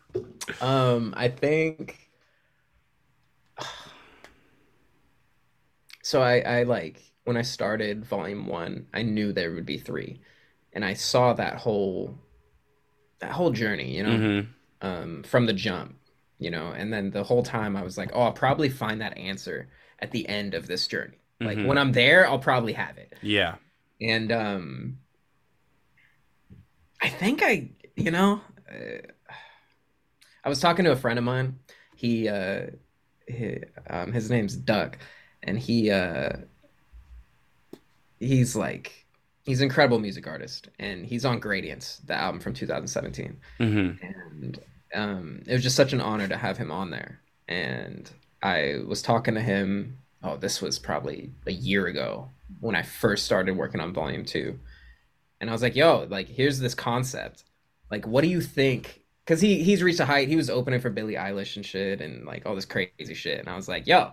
Um, I think. <sighs> So I, I like when I started volume one, I knew there would be three, and I saw that whole, that whole journey, you know, Mhm. um, from the jump, you know, and then the whole time I was like, oh, I'll probably find that answer at the end of this journey. Like Mhm. when I'm there, I'll probably have it. Yeah. and um i think i you know uh, i was talking to a friend of mine he uh he, um, his name's doug and he uh he's like he's an incredible music artist and he's on gradients the album from 2017 Mhm. and um, it was just such an honor to have him on there. And I was talking to him. Oh, this was probably a year ago when I first started working on Volume Two, and I was like, "Yo, like, here's this concept. Like, what do you think?" Because he he's reached a height. He was opening for Billie Eilish and shit, and like all this crazy shit. And I was like, "Yo,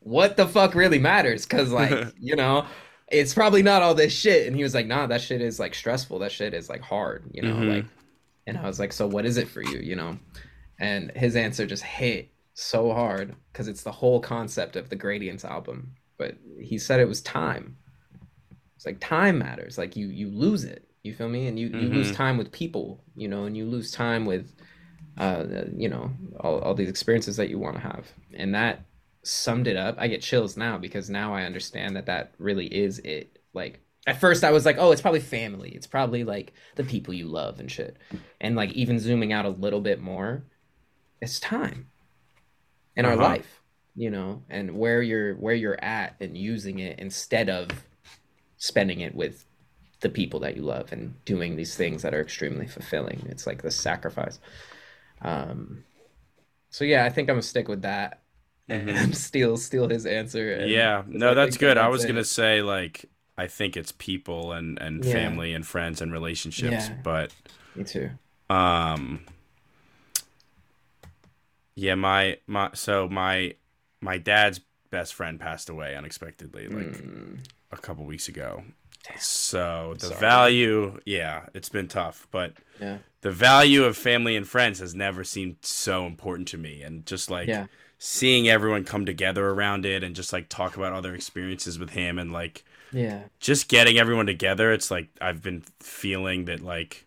what the fuck really matters?" Because like <laughs> you know. It's probably not all this shit. And he was like, nah, that shit is like stressful. That shit is like hard, you know? Mhm. Like and I was like, so what is it for you, you know? And his answer just hit so hard because it's the whole concept of the Gradients album. But he said it was time. It's like time matters. Like you you lose it. You feel me? And you, you lose Mhm. time with people, you know, and you lose time with uh you know, all, all these experiences that you want to have. And that summed it up. I get chills now because now I understand that that really is it. Like at first I was like, oh, it's probably family. It's probably like the people you love and shit. And like even zooming out a little bit more, it's time in our Uh-huh. life, you know, and where you're where you're at and using it instead of spending it with the people that you love and doing these things that are extremely fulfilling. It's like the sacrifice. Um so yeah, I think I'm gonna stick with that Mhm. <laughs> and steal steal his answer. Yeah, <laughs> no, I that's good. I was it. gonna say like I think it's people and and Yeah. family and friends and relationships, Yeah. but Me too. um, yeah, my my so my my dad's best friend passed away unexpectedly like Mm, a couple weeks ago. So the Sorry. value, yeah, it's been tough, but yeah. the value of family and friends has never seemed so important to me and just like Yeah. seeing everyone come together around it and just like talk about other experiences with him and like Yeah. just getting everyone together it's like i've been feeling that like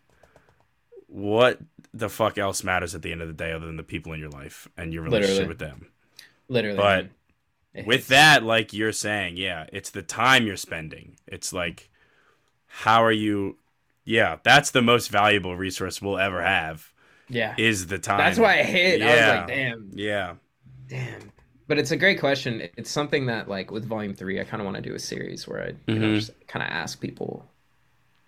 what the fuck else matters at the end of the day other than the people in your life and your relationship Literally. with them Literally. But man. With that like you're saying yeah it's the time you're spending it's like how are you yeah that's the most valuable resource we'll ever have Yeah. is the time That's why I hit. I was Yeah. like, damn, yeah damn. But it's a great question. It's something that, like, with Volume Three, I kind of want to do a series where I, you know, just kind of ask people,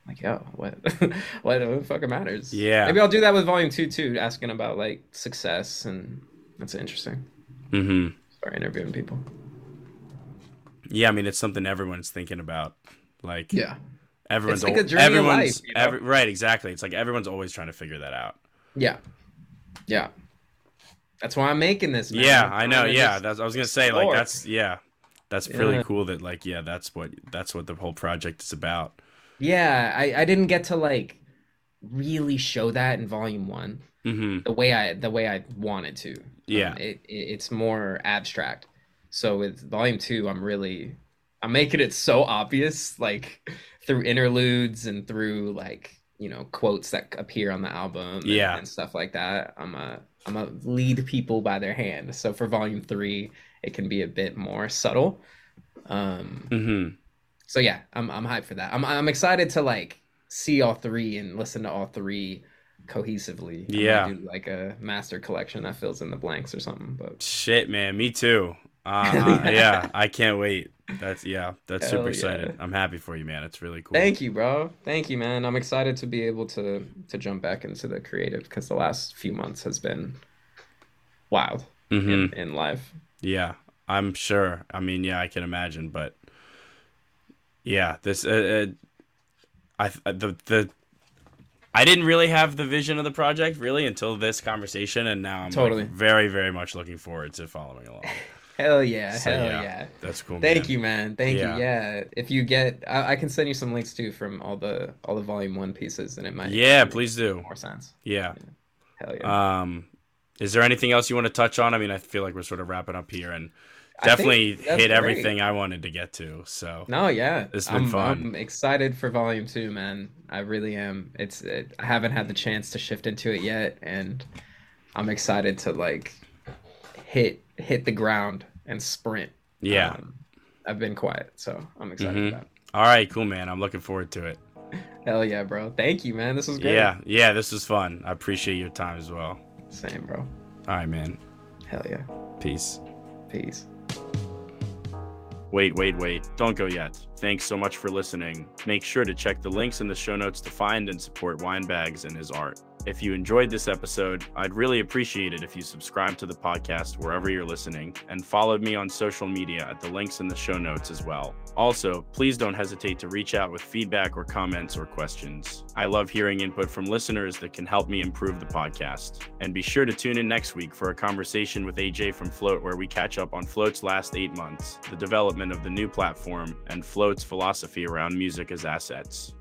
like, yo, what, <laughs> what the fuck matters? Yeah. Maybe I'll do that with Volume Two too, asking about like success, and that's interesting. mm-hmm Start interviewing people. yeah i mean it's something everyone's thinking about like Yeah. everyone's It's like a journey everyone's life, you know? every, right exactly it's like everyone's always trying to figure that out Yeah. Yeah. That's why I'm making this. Man. yeah I'm know yeah that's i was gonna say like that's yeah that's really cool that like yeah that's what that's what the whole project is about Yeah, I, I didn't get to like really show that in volume one mm-hmm the way I the way I wanted to. Yeah. Um, it, it it's more abstract. So with volume two, I'm really I'm making it so obvious, like through interludes and through like you know quotes that appear on the album, and, Yeah. and stuff like that. I'm a I'm a lead people by their hand. So for volume three, it can be a bit more subtle. Um, mm-hmm so yeah, I'm I'm hyped for that. I'm I'm excited to like see all three and listen to all three cohesively. Yeah. do like a master collection that fills in the blanks or something. But shit man me too <laughs> uh, yeah i can't wait that's yeah that's Hell super excited yeah. i'm happy for you man it's really cool thank you, bro. Thank you, man. I'm excited to be able to to jump back into the creative because the last few months has been wild hmm in, in life. Yeah, I'm sure. I mean, yeah, I can imagine, but yeah, this uh, uh, I the the I didn't really have the vision of the project really until this conversation, and now I'm like, Totally. very very much looking forward to following along. <laughs> Hell yeah, So, hell yeah, yeah. That's cool. Thank man. you, man. Thank Yeah. you. Yeah. If you get, I, I can send you some links too from all the all the volume one pieces, and it might Yeah, please do. more sense. Yeah. Hell yeah. Um, is there anything else you want to touch on? I mean, I feel like we're sort of wrapping up here, and definitely hit great. everything I wanted to get to. So No, yeah, It's been I'm, fun. I'm excited for volume two, man. I really am. It's it, I haven't had the chance to shift into it yet, and I'm excited to like hit hit the ground and sprint. yeah. Um, I've been quiet, so I'm excited Mhm. about it. All right, cool, man. I'm looking forward to it. <laughs> Hell yeah, bro. Thank you, man. This was great. Yeah, yeah, this was fun. I appreciate your time as well. Same, bro. All right, man. Hell yeah. Peace. Peace. Wait, wait, wait. Don't go yet. Thanks so much for listening. Make sure to check the links in the show notes to find and support Winebags and his art. If you enjoyed this episode, I'd really appreciate it if you subscribe to the podcast wherever you're listening and followed me on social media at the links in the show notes as well. Also, please don't hesitate to reach out with feedback or comments or questions. I love hearing input from listeners that can help me improve the podcast. And be sure to tune in next week for a conversation with AJ from Phlote where we catch up on Phlote's last eight months, the development of the new platform, and Phlote's philosophy around music as assets.